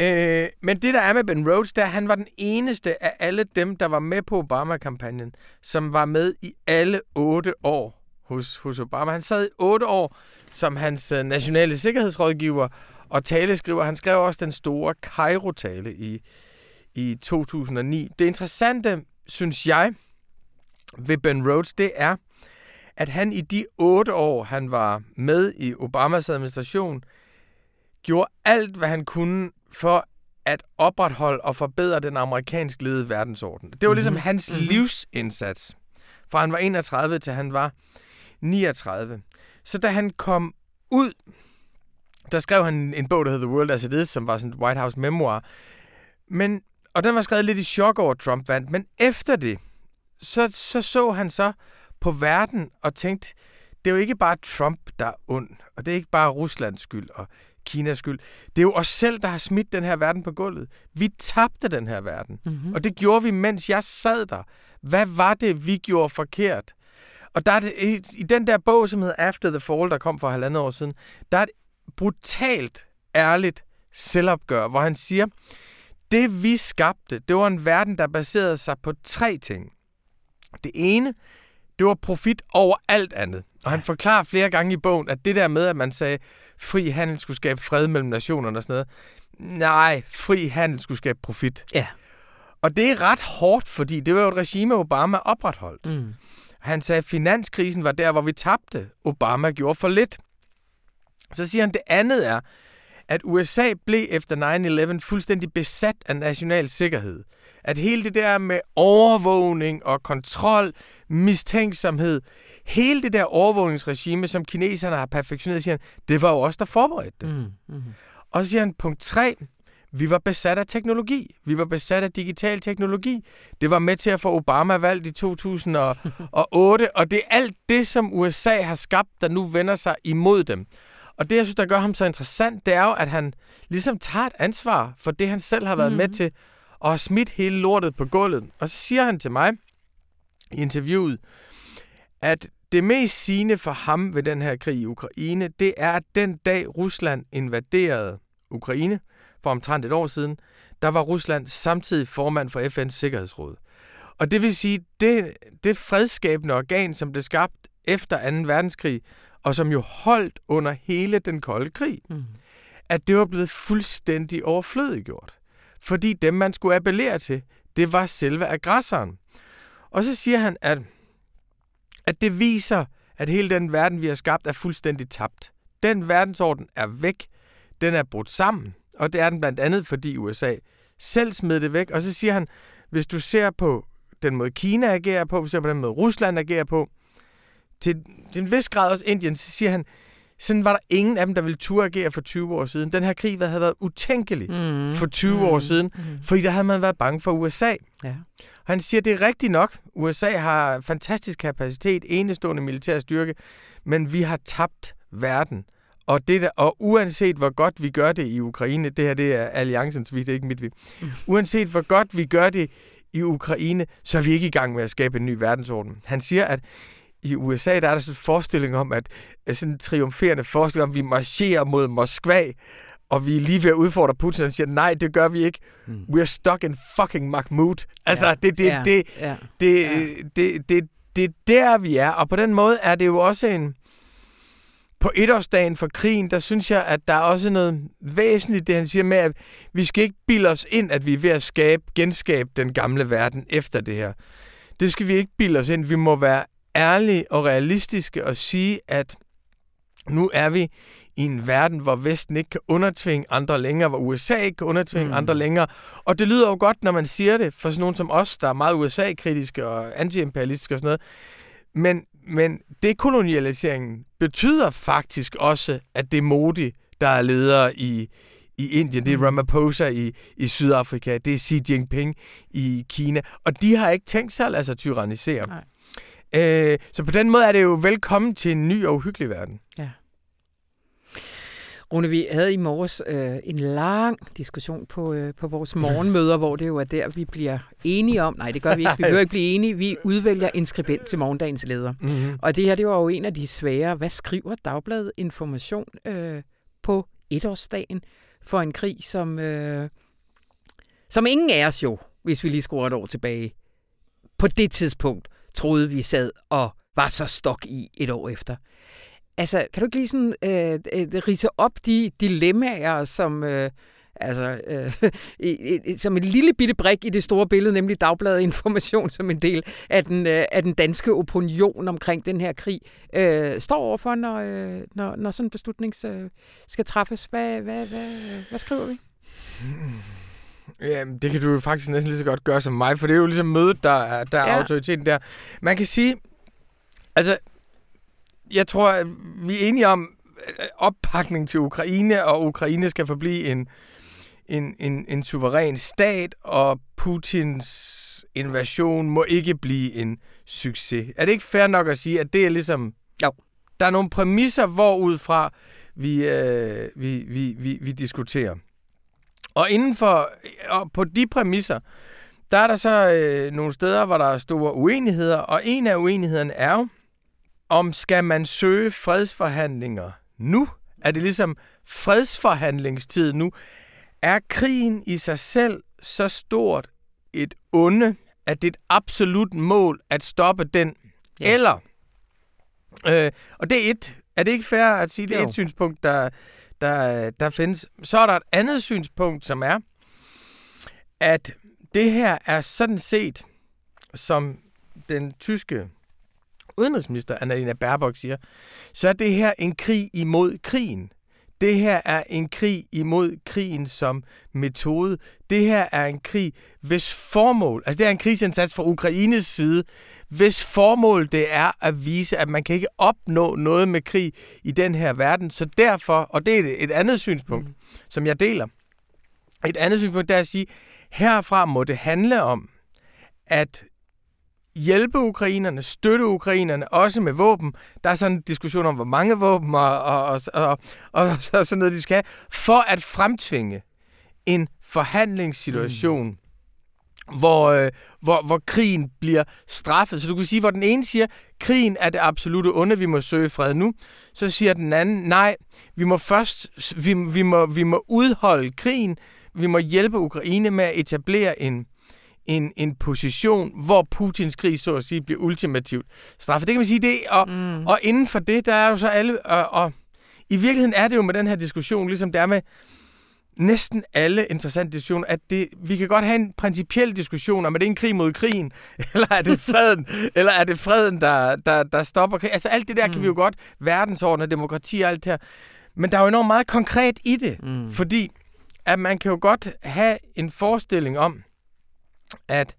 Øh, men det, der er med Ben Rhodes, der han var den eneste af alle dem, der var med på Obama-kampagnen, som var med i alle otte år hos, hos Obama. Han sad i otte år som hans øh, nationale sikkerhedsrådgiver og taleskriver. Han skrev også den store Cairo-tale i, i 2009. Det interessante, synes jeg, ved Ben Rhodes, det er, at han i de otte år, han var med i Obamas administration, gjorde alt, hvad han kunne for at opretholde og forbedre den amerikansk ledede verdensorden. Det var mm-hmm. ligesom hans mm-hmm. livsindsats, fra han var 31 til han var 39. Så da han kom ud, der skrev han en bog, der hedder The World As It Is, som var sådan et White House memoir. Men, og den var skrevet lidt i chok over, Trump vandt. Men efter det, så, så så han så på verden og tænkte, det er jo ikke bare Trump, der er ond, og det er ikke bare Ruslands skyld, og Kinas skyld. Det er jo os selv, der har smidt den her verden på gulvet. Vi tabte den her verden. Mm-hmm. Og det gjorde vi, mens jeg sad der. Hvad var det, vi gjorde forkert? Og der er det, i, i den der bog, som hedder After the Fall, der kom for halvandet år siden, der er et brutalt, ærligt selvopgør, hvor han siger, det vi skabte, det var en verden, der baserede sig på tre ting. Det ene, det var profit over alt andet. Og han forklarer flere gange i bogen, at det der med, at man sagde, fri handel skulle skabe fred mellem nationerne og sådan noget. Nej, fri handel skulle skabe profit. Ja. Og det er ret hårdt, fordi det var jo et regime, Obama opretholdt. Mm. Han sagde, at finanskrisen var der, hvor vi tabte. Obama gjorde for lidt. Så siger han, det andet er, at USA blev efter 9-11 fuldstændig besat af national sikkerhed. At hele det der med overvågning og kontrol, mistænksomhed, hele det der overvågningsregime, som kineserne har perfektioneret, siger han, det var jo også der forberedte det. Mm, mm. Og så siger han, punkt 3, vi var besat af teknologi. Vi var besat af digital teknologi. Det var med til at få Obama valgt i 2008, og det er alt det, som USA har skabt, der nu vender sig imod dem. Og det, jeg synes, der gør ham så interessant, det er jo, at han ligesom tager et ansvar for det, han selv har været mm. med til, og har smidt hele lortet på gulvet. Og så siger han til mig i interviewet, at det mest sigende for ham ved den her krig i Ukraine, det er, at den dag Rusland invaderede Ukraine for omtrent et år siden, der var Rusland samtidig formand for FN's Sikkerhedsråd. Og det vil sige, det, det fredskabende organ, som blev skabt efter 2. verdenskrig, og som jo holdt under hele den kolde krig, mm. at det var blevet fuldstændig overflødiggjort. Fordi dem, man skulle appellere til, det var selve aggressoren. Og så siger han, at, at det viser, at hele den verden, vi har skabt, er fuldstændig tabt. Den verdensorden er væk. Den er brudt sammen. Og det er den blandt andet, fordi USA selv smed det væk. Og så siger han, hvis du ser på den måde Kina agerer på, hvis du ser på den måde Rusland agerer på, til, til en vis grad også Indien, så siger han, sådan var der ingen af dem, der ville turde agere for 20 år siden. Den her krig havde været utænkelig mm. for 20 mm. år siden, mm. fordi der havde man været bange for USA. Ja. Og han siger, det er rigtigt nok. USA har fantastisk kapacitet, enestående militær styrke, men vi har tabt verden. Og, det der, og uanset hvor godt vi gør det i Ukraine, det her det er alliancens vi, det er ikke mit vi. Mm. Uanset hvor godt vi gør det i Ukraine, så er vi ikke i gang med at skabe en ny verdensorden. Han siger, at i USA, der er der sådan en forestilling om, at sådan en triumferende forestilling om, at vi marcherer mod Moskva, og vi er lige ved at udfordre Putin, og siger, nej, det gør vi ikke. Mm. We're stuck in fucking Mahmoud. Altså, ja. det, det, ja. det, ja. det, ja. det, det, det, det er der, vi er. Og på den måde er det jo også en... På etårsdagen for krigen, der synes jeg, at der er også noget væsentligt, det han siger med, at vi skal ikke bilde os ind, at vi er ved at skabe, genskabe den gamle verden efter det her. Det skal vi ikke bilde os ind. Vi må være ærlige og realistiske og sige, at nu er vi i en verden, hvor Vesten ikke kan undertvinge andre længere, hvor USA ikke kan undertvinge mm. andre længere. Og det lyder jo godt, når man siger det, for sådan nogen som os, der er meget USA-kritiske og anti-imperialistiske og sådan noget. Men, men dekolonialiseringen betyder faktisk også, at det er Modi, der er leder i, i Indien, det er mm. Ramaphosa i, i Sydafrika, det er Xi Jinping i Kina, og de har ikke tænkt sig at lade sig tyrannisere. Nej. Øh, så på den måde er det jo velkommen til en ny og uhyggelig verden. Ja. Rune, vi havde i morges øh, en lang diskussion på, øh, på vores morgenmøder, hvor det jo er der, vi bliver enige om, nej det gør vi ikke, vi behøver ikke blive enige, vi udvælger en skribent til morgendagens leder. Mm-hmm. Og det her, det var jo en af de svære, hvad skriver Dagbladet Information øh, på etårsdagen for en krig, som, øh, som ingen af os jo, hvis vi lige skruer et år tilbage, på det tidspunkt troede, vi sad og var så stok i et år efter. Altså, kan du ikke lige sådan øh, øh rise op de dilemmaer, som... Øh, altså, øh, som en lille bitte brik i det store billede, nemlig Dagbladet Information som en del af den, øh, af den danske opinion omkring den her krig, øh, står overfor, når, øh, når, når sådan en beslutning øh, skal træffes. Hvad, hvad, hvad, hvad skriver vi? Hmm. Ja, det kan du jo faktisk næsten lige så godt gøre som mig, for det er jo ligesom mødet, der er, der er ja. autoriteten der. Man kan sige, altså, jeg tror, at vi er enige om oppakning til Ukraine, og Ukraine skal forblive en, en, en, en suveræn stat, og Putins invasion må ikke blive en succes. Er det ikke fair nok at sige, at det er ligesom... Jo. Der er nogle præmisser, hvorudfra vi, øh, vi, vi, vi, vi diskuterer. Og inden for, og på de præmisser, der er der så øh, nogle steder, hvor der er store uenigheder, og en af uenighederne er jo, om skal man søge fredsforhandlinger nu? Er det ligesom fredsforhandlingstid nu? Er krigen i sig selv så stort et onde, at det er et absolut mål at stoppe den? Ja. Eller, øh, og det er et, er det ikke fair at sige, det er jo. et synspunkt, der, der, der findes. Så er der et andet synspunkt, som er, at det her er sådan set, som den tyske udenrigsminister Annalena Baerbock siger, så er det her en krig imod krigen. Det her er en krig imod krigen som metode. Det her er en krig, hvis formål, altså det er en krigsindsats fra Ukraines side, hvis formål det er at vise, at man kan ikke opnå noget med krig i den her verden. Så derfor, og det er et andet synspunkt, mm. som jeg deler, et andet synspunkt, det er at sige, herfra må det handle om, at hjælpe ukrainerne, støtte ukrainerne, også med våben. Der er sådan en diskussion om, hvor mange våben og, og, og, og, og, sådan noget, de skal have, for at fremtvinge en forhandlingssituation, mm. hvor, øh, hvor, hvor krigen bliver straffet. Så du kan sige, hvor den ene siger, krigen er det absolute onde, vi må søge fred nu. Så siger den anden, nej, vi må først, vi, vi, må, vi må udholde krigen, vi må hjælpe Ukraine med at etablere en, en, en position, hvor Putins krig, så at sige, bliver ultimativt straffet. Det kan man sige, det, og, mm. og inden for det, der er jo så alle, og, og i virkeligheden er det jo med den her diskussion, ligesom det er med næsten alle interessante diskussioner, at det, vi kan godt have en principiel diskussion om, er det en krig mod krigen, eller er det freden, eller er det freden, der, der, der stopper krig. Altså alt det der mm. kan vi jo godt, verdensorden og demokrati og alt det her. Men der er jo enormt meget konkret i det, mm. fordi at man kan jo godt have en forestilling om, at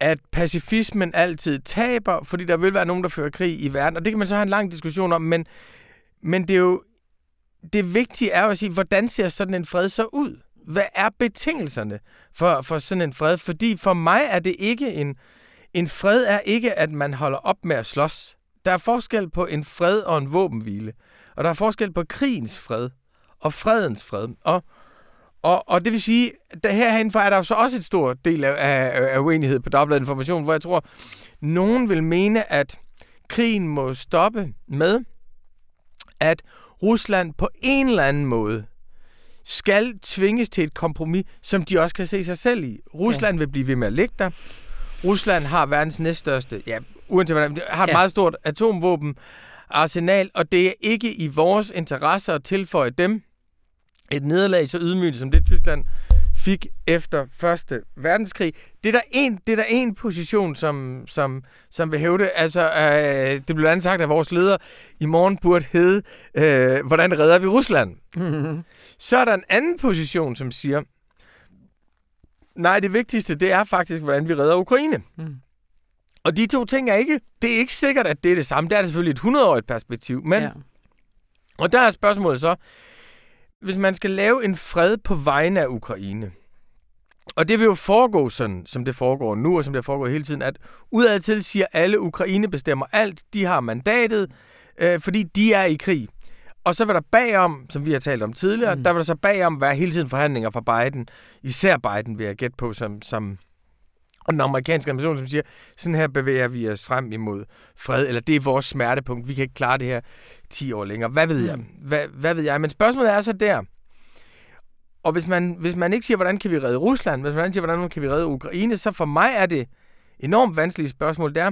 at pacifismen altid taber, fordi der vil være nogen, der fører krig i verden. Og det kan man så have en lang diskussion om, men, men det er jo det vigtige er jo at sige, hvordan ser sådan en fred så ud? Hvad er betingelserne for, for sådan en fred? Fordi for mig er det ikke en... En fred er ikke, at man holder op med at slås. Der er forskel på en fred og en våbenhvile. Og der er forskel på krigens fred og fredens fred. Og, og, og det vil sige, at herhenfor er der jo så også et stort del af, af, af uenighed på dobbelt information, hvor jeg tror, nogen vil mene, at krigen må stoppe med, at Rusland på en eller anden måde skal tvinges til et kompromis, som de også kan se sig selv i. Rusland ja. vil blive ved med at ligge der. Rusland har verdens næststørste, ja, uanset hvordan, har et ja. meget stort atomvåben arsenal, og det er ikke i vores interesse at tilføje dem et nederlag så ydmygt som det Tyskland fik efter Første Verdenskrig. Det er der en, det er der en position, som, som, som vil hævde. Altså, øh, det blev andet sagt af vores leder, i morgen burde hedde, øh, hvordan redder vi Rusland? Mm-hmm. Så er der en anden position, som siger, nej, det vigtigste, det er faktisk, hvordan vi redder Ukraine. Mm. Og de to ting er ikke, det er ikke sikkert, at det er det samme. Det er det selvfølgelig et 100-årigt perspektiv, men, ja. og der er spørgsmålet så, hvis man skal lave en fred på vegne af Ukraine, og det vil jo foregå sådan, som det foregår nu, og som det foregår hele tiden, at udad til siger alle, Ukraine bestemmer alt, de har mandatet, øh, fordi de er i krig. Og så vil der bagom, som vi har talt om tidligere, mm. der vil der så bagom være hele tiden forhandlinger fra Biden, især Biden vil jeg gætte på, som, som og den amerikanske administration, som siger, sådan her bevæger vi os frem imod fred, eller det er vores smertepunkt, vi kan ikke klare det her 10 år længere. Hvad ved jeg? Mm. Hvad, hvad ved jeg? Men spørgsmålet er så der, og hvis man, hvis man ikke siger, hvordan kan vi redde Rusland, hvis man siger, hvordan kan vi redde Ukraine, så for mig er det enormt vanskelige spørgsmål, det er,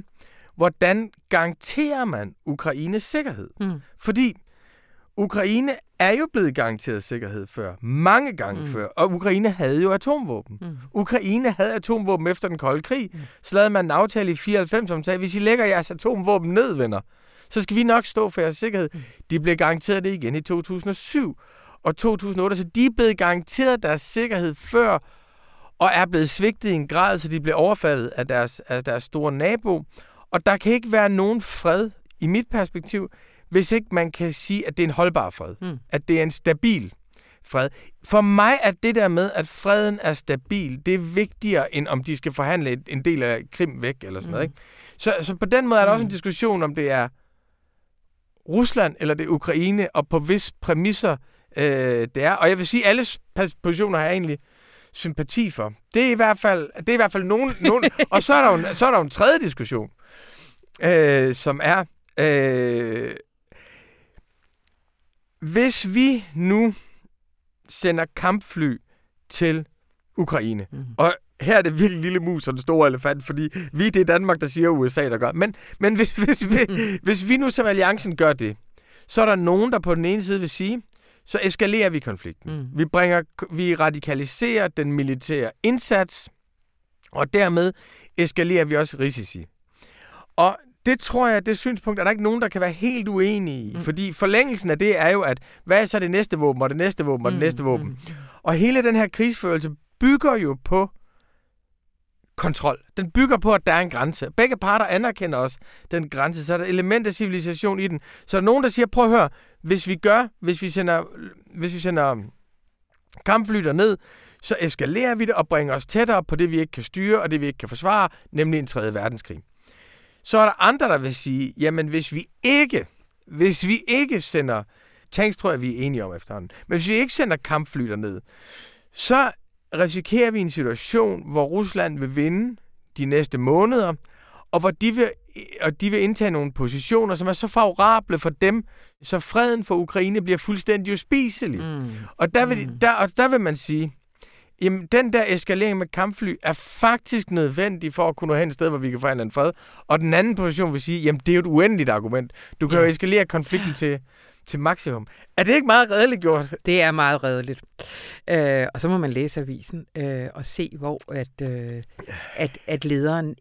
hvordan garanterer man Ukraines sikkerhed? Mm. Fordi Ukraine er jo blevet garanteret sikkerhed før. Mange gange mm. før. Og Ukraine havde jo atomvåben. Mm. Ukraine havde atomvåben efter den kolde krig. Mm. Så lavede man en aftale i 94, som sagde, hvis I lægger jeres atomvåben ned, venner, så skal vi nok stå for jeres sikkerhed. Mm. De blev garanteret det igen i 2007 og 2008, så de er blevet garanteret deres sikkerhed før, og er blevet svigtet i en grad, så de blev overfaldet af deres, af deres store nabo. Og der kan ikke være nogen fred, i mit perspektiv, hvis ikke man kan sige, at det er en holdbar fred. Mm. At det er en stabil fred. For mig er det der med, at freden er stabil, det er vigtigere, end om de skal forhandle en del af Krim væk, eller sådan mm. noget. Ikke? Så, så på den måde er der mm. også en diskussion, om det er Rusland eller det er Ukraine, og på vis præmisser øh, det er. Og jeg vil sige, at alle positioner har jeg egentlig sympati for. Det er i hvert fald, det er i hvert fald nogen, nogen og så er, der jo, så er der jo en tredje diskussion, øh, som er, øh, hvis vi nu sender kampfly til Ukraine, mm. og her er det virkelig lille mus og den store elefant, fordi vi det er Danmark, der siger USA, der gør. Men, men hvis, hvis, vi, hvis vi nu som alliancen gør det, så er der nogen, der på den ene side vil sige, så eskalerer vi konflikten. Mm. Vi, bringer, vi radikaliserer den militære indsats, og dermed eskalerer vi også risici. Og det tror jeg, det synspunkt er der ikke nogen, der kan være helt uenige i. Mm. Fordi forlængelsen af det er jo, at hvad er så det næste våben, og det næste våben, og det mm. næste våben. Mm. Og hele den her krigsførelse bygger jo på kontrol. Den bygger på, at der er en grænse. Begge parter anerkender også den grænse, så er der element af civilisation i den. Så er der nogen, der siger, prøv at høre, hvis vi gør, hvis vi sender, hvis vi sender kampfly ned, så eskalerer vi det og bringer os tættere på det, vi ikke kan styre og det, vi ikke kan forsvare, nemlig en tredje verdenskrig. Så er der andre, der vil sige, jamen hvis vi ikke, hvis vi ikke sender, tanks tror jeg, vi er enige om efterhånden, men hvis vi ikke sender kampfly derned, så risikerer vi en situation, hvor Rusland vil vinde de næste måneder, og hvor de vil, og de vil indtage nogle positioner, som er så favorable for dem, så freden for Ukraine bliver fuldstændig uspiselig. Mm. Og, der vil, mm. der, og der vil man sige, jamen den der eskalering med kampfly er faktisk nødvendig for at kunne nå hen et sted, hvor vi kan forhandle en fred. Og den anden position vil sige, jamen det er jo et uendeligt argument. Du kan ja. jo eskalere konflikten til, til maksimum. Er det ikke meget redeligt gjort? Det er meget redeligt. Øh, og så må man læse avisen øh, og se, hvor at, øh, at, at lederen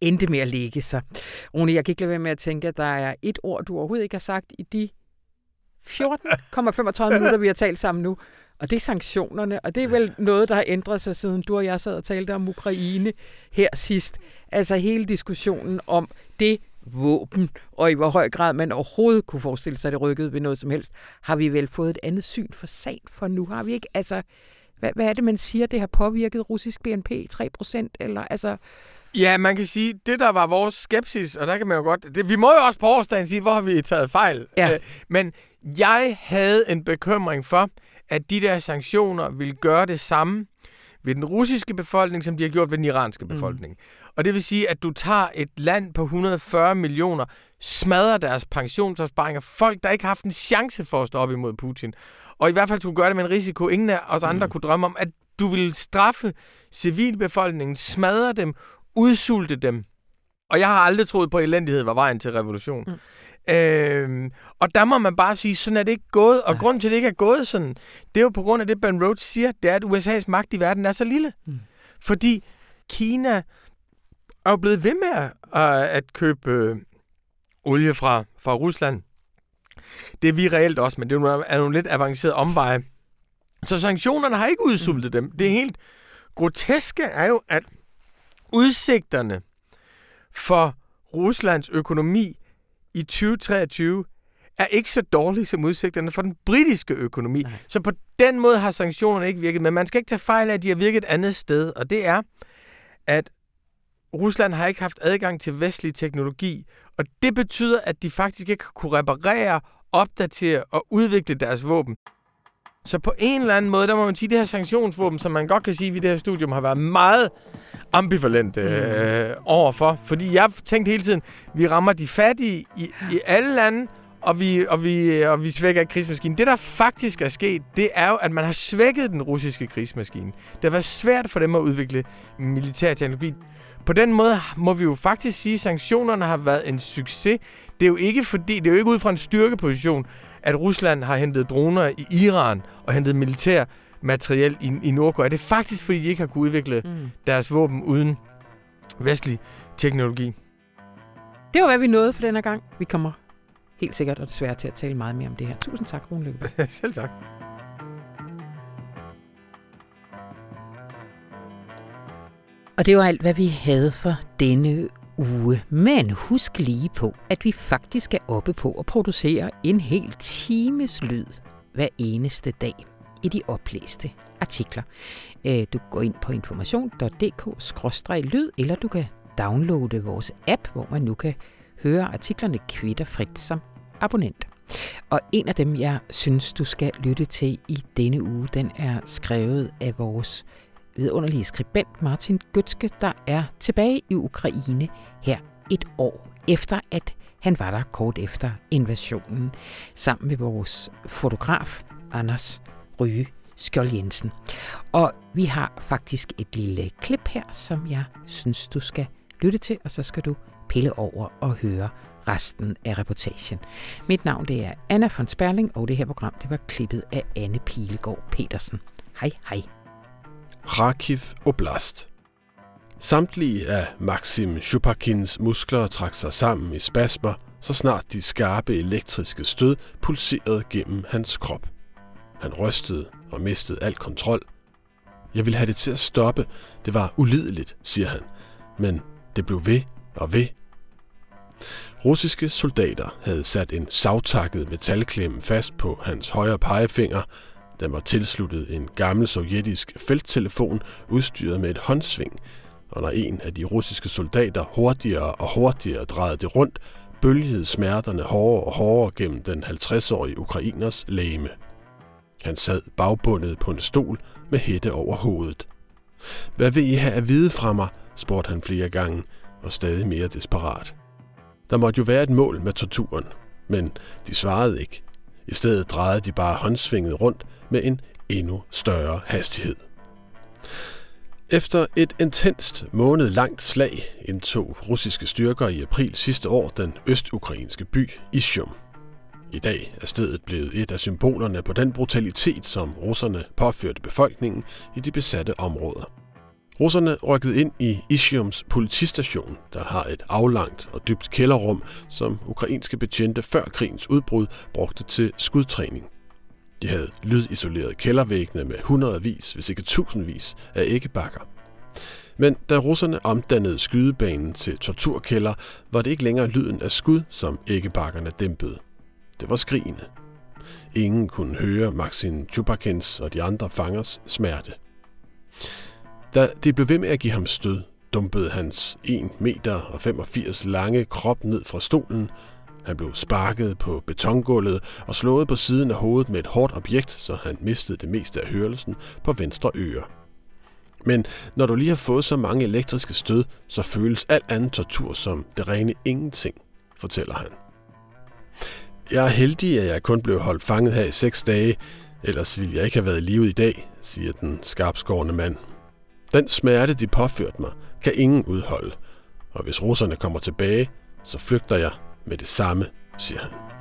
endte med at lægge sig. Rune, jeg kan ikke lade være med at tænke, at der er et ord, du overhovedet ikke har sagt i de 14,35 minutter, vi har talt sammen nu. Og det er sanktionerne, og det er vel noget, der har ændret sig, siden du og jeg sad og talte om Ukraine her sidst. Altså hele diskussionen om det våben, og i hvor høj grad man overhovedet kunne forestille sig, at det rykkede ved noget som helst, har vi vel fået et andet syn for sagen for nu, har vi ikke? Altså, hvad, hvad er det, man siger, det har påvirket russisk BNP 3 procent, eller altså... Ja, man kan sige, det der var vores skepsis, og der kan man jo godt... Det, vi må jo også på årsdagen sige, hvor har vi taget fejl. Ja. Øh, men jeg havde en bekymring for, at de der sanktioner ville gøre det samme ved den russiske befolkning, som de har gjort ved den iranske mm. befolkning. Mm. Og det vil sige, at du tager et land på 140 millioner, smadrer deres pensionsopsparinger, folk, der ikke har haft en chance for at stå op imod Putin, og i hvert fald skulle gøre det med en risiko, ingen af os andre mm. kunne drømme om, at du ville straffe civilbefolkningen, smadre dem, udsulte dem. Og jeg har aldrig troet på, at elendighed var vejen til revolution. Mm. Øhm, og der må man bare sige, sådan er det ikke gået. Og ja. grunden til, at det ikke er gået sådan, det er jo på grund af det, Ben Rhodes siger, det er, at USA's magt i verden er så lille. Mm. Fordi Kina er jo blevet ved med at, at købe øh, olie fra, fra Rusland. Det er vi reelt også, men det er nogle lidt avancerede omveje. Så sanktionerne har ikke udsultet dem. Det er helt groteske er jo, at udsigterne for Ruslands økonomi i 2023 er ikke så dårlige som udsigterne for den britiske økonomi. Nej. Så på den måde har sanktionerne ikke virket, men man skal ikke tage fejl af, at de har virket et andet sted, og det er, at Rusland har ikke haft adgang til vestlig teknologi, og det betyder, at de faktisk ikke kunne reparere, opdatere og udvikle deres våben. Så på en eller anden måde, der må man sige, at det her sanktionsvåben, som man godt kan sige, at vi i det her studium har været meget ambivalent øh, mm. overfor. Fordi jeg tænkte hele tiden, vi rammer de fattige i, i alle lande, og vi, og, vi, og vi svækker ikke krigsmaskinen. Det, der faktisk er sket, det er jo, at man har svækket den russiske krigsmaskine. Det har været svært for dem at udvikle militær teknologi. På den måde må vi jo faktisk sige, at sanktionerne har været en succes. Det er jo ikke fordi, det er jo ikke ud fra en styrkeposition, at Rusland har hentet droner i Iran og hentet militær materiel i, i Nordkorea. Det er faktisk fordi, de ikke har kunnet udvikle mm. deres våben uden vestlig teknologi. Det var, hvad vi nåede for denne gang. Vi kommer helt sikkert og desværre til at tale meget mere om det her. Tusind tak, Rune Lykkeberg. Selv tak. Og det var alt, hvad vi havde for denne uge. Men husk lige på, at vi faktisk er oppe på at producere en hel times lyd hver eneste dag i de oplæste artikler. Øh, du går ind på information.dk-lyd, eller du kan downloade vores app, hvor man nu kan høre artiklerne kvitterfrit som abonnent. Og en af dem, jeg synes, du skal lytte til i denne uge, den er skrevet af vores vidunderlige skribent Martin Gøtske, der er tilbage i Ukraine her et år efter, at han var der kort efter invasionen, sammen med vores fotograf Anders Ryge Skjold Jensen. Og vi har faktisk et lille klip her, som jeg synes, du skal lytte til, og så skal du pille over og høre resten af reportagen. Mit navn det er Anna von Sperling, og det her program det var klippet af Anne Pilegaard Petersen. Hej hej. Kharkiv Oblast. Samtlige af Maxim Shupakins muskler trak sig sammen i spasmer, så snart de skarpe elektriske stød pulserede gennem hans krop. Han rystede og mistede al kontrol. Jeg ville have det til at stoppe. Det var ulideligt, siger han. Men det blev ved og ved. Russiske soldater havde sat en savtakket metalklemme fast på hans højre pegefinger. Den var tilsluttet en gammel sovjetisk felttelefon udstyret med et håndsving, og når en af de russiske soldater hurtigere og hurtigere drejede det rundt, bølgede smerterne hårdere og hårdere gennem den 50-årige ukrainers læme. Han sad bagbundet på en stol med hætte over hovedet. Hvad vil I have at vide fra mig? spurgte han flere gange, og stadig mere desperat. Der måtte jo være et mål med torturen, men de svarede ikke. I stedet drejede de bare håndsvinget rundt med en endnu større hastighed. Efter et intenst måned langt slag indtog russiske styrker i april sidste år den østukrainske by Isium. I dag er stedet blevet et af symbolerne på den brutalitet, som russerne påførte befolkningen i de besatte områder. Russerne rykkede ind i Ishiums politistation, der har et aflangt og dybt kælderrum, som ukrainske betjente før krigens udbrud brugte til skudtræning. De havde lydisoleret kældervæggene med hundredvis, hvis ikke tusindvis, af æggebakker. Men da russerne omdannede skydebanen til torturkælder, var det ikke længere lyden af skud, som æggebakkerne dæmpede. Det var skrigende. Ingen kunne høre Maxim Chupakins og de andre fangers smerte. Da de blev ved med at give ham stød, dumpede hans 1 meter og 85 lange krop ned fra stolen. Han blev sparket på betongulvet og slået på siden af hovedet med et hårdt objekt, så han mistede det meste af hørelsen på venstre øre. Men når du lige har fået så mange elektriske stød, så føles alt andet tortur som det rene ingenting, fortæller han. Jeg er heldig, at jeg kun blev holdt fanget her i seks dage, ellers ville jeg ikke have været i live i dag, siger den skarpskårende mand den smerte, de påførte mig, kan ingen udholde, og hvis russerne kommer tilbage, så flygter jeg med det samme, siger han.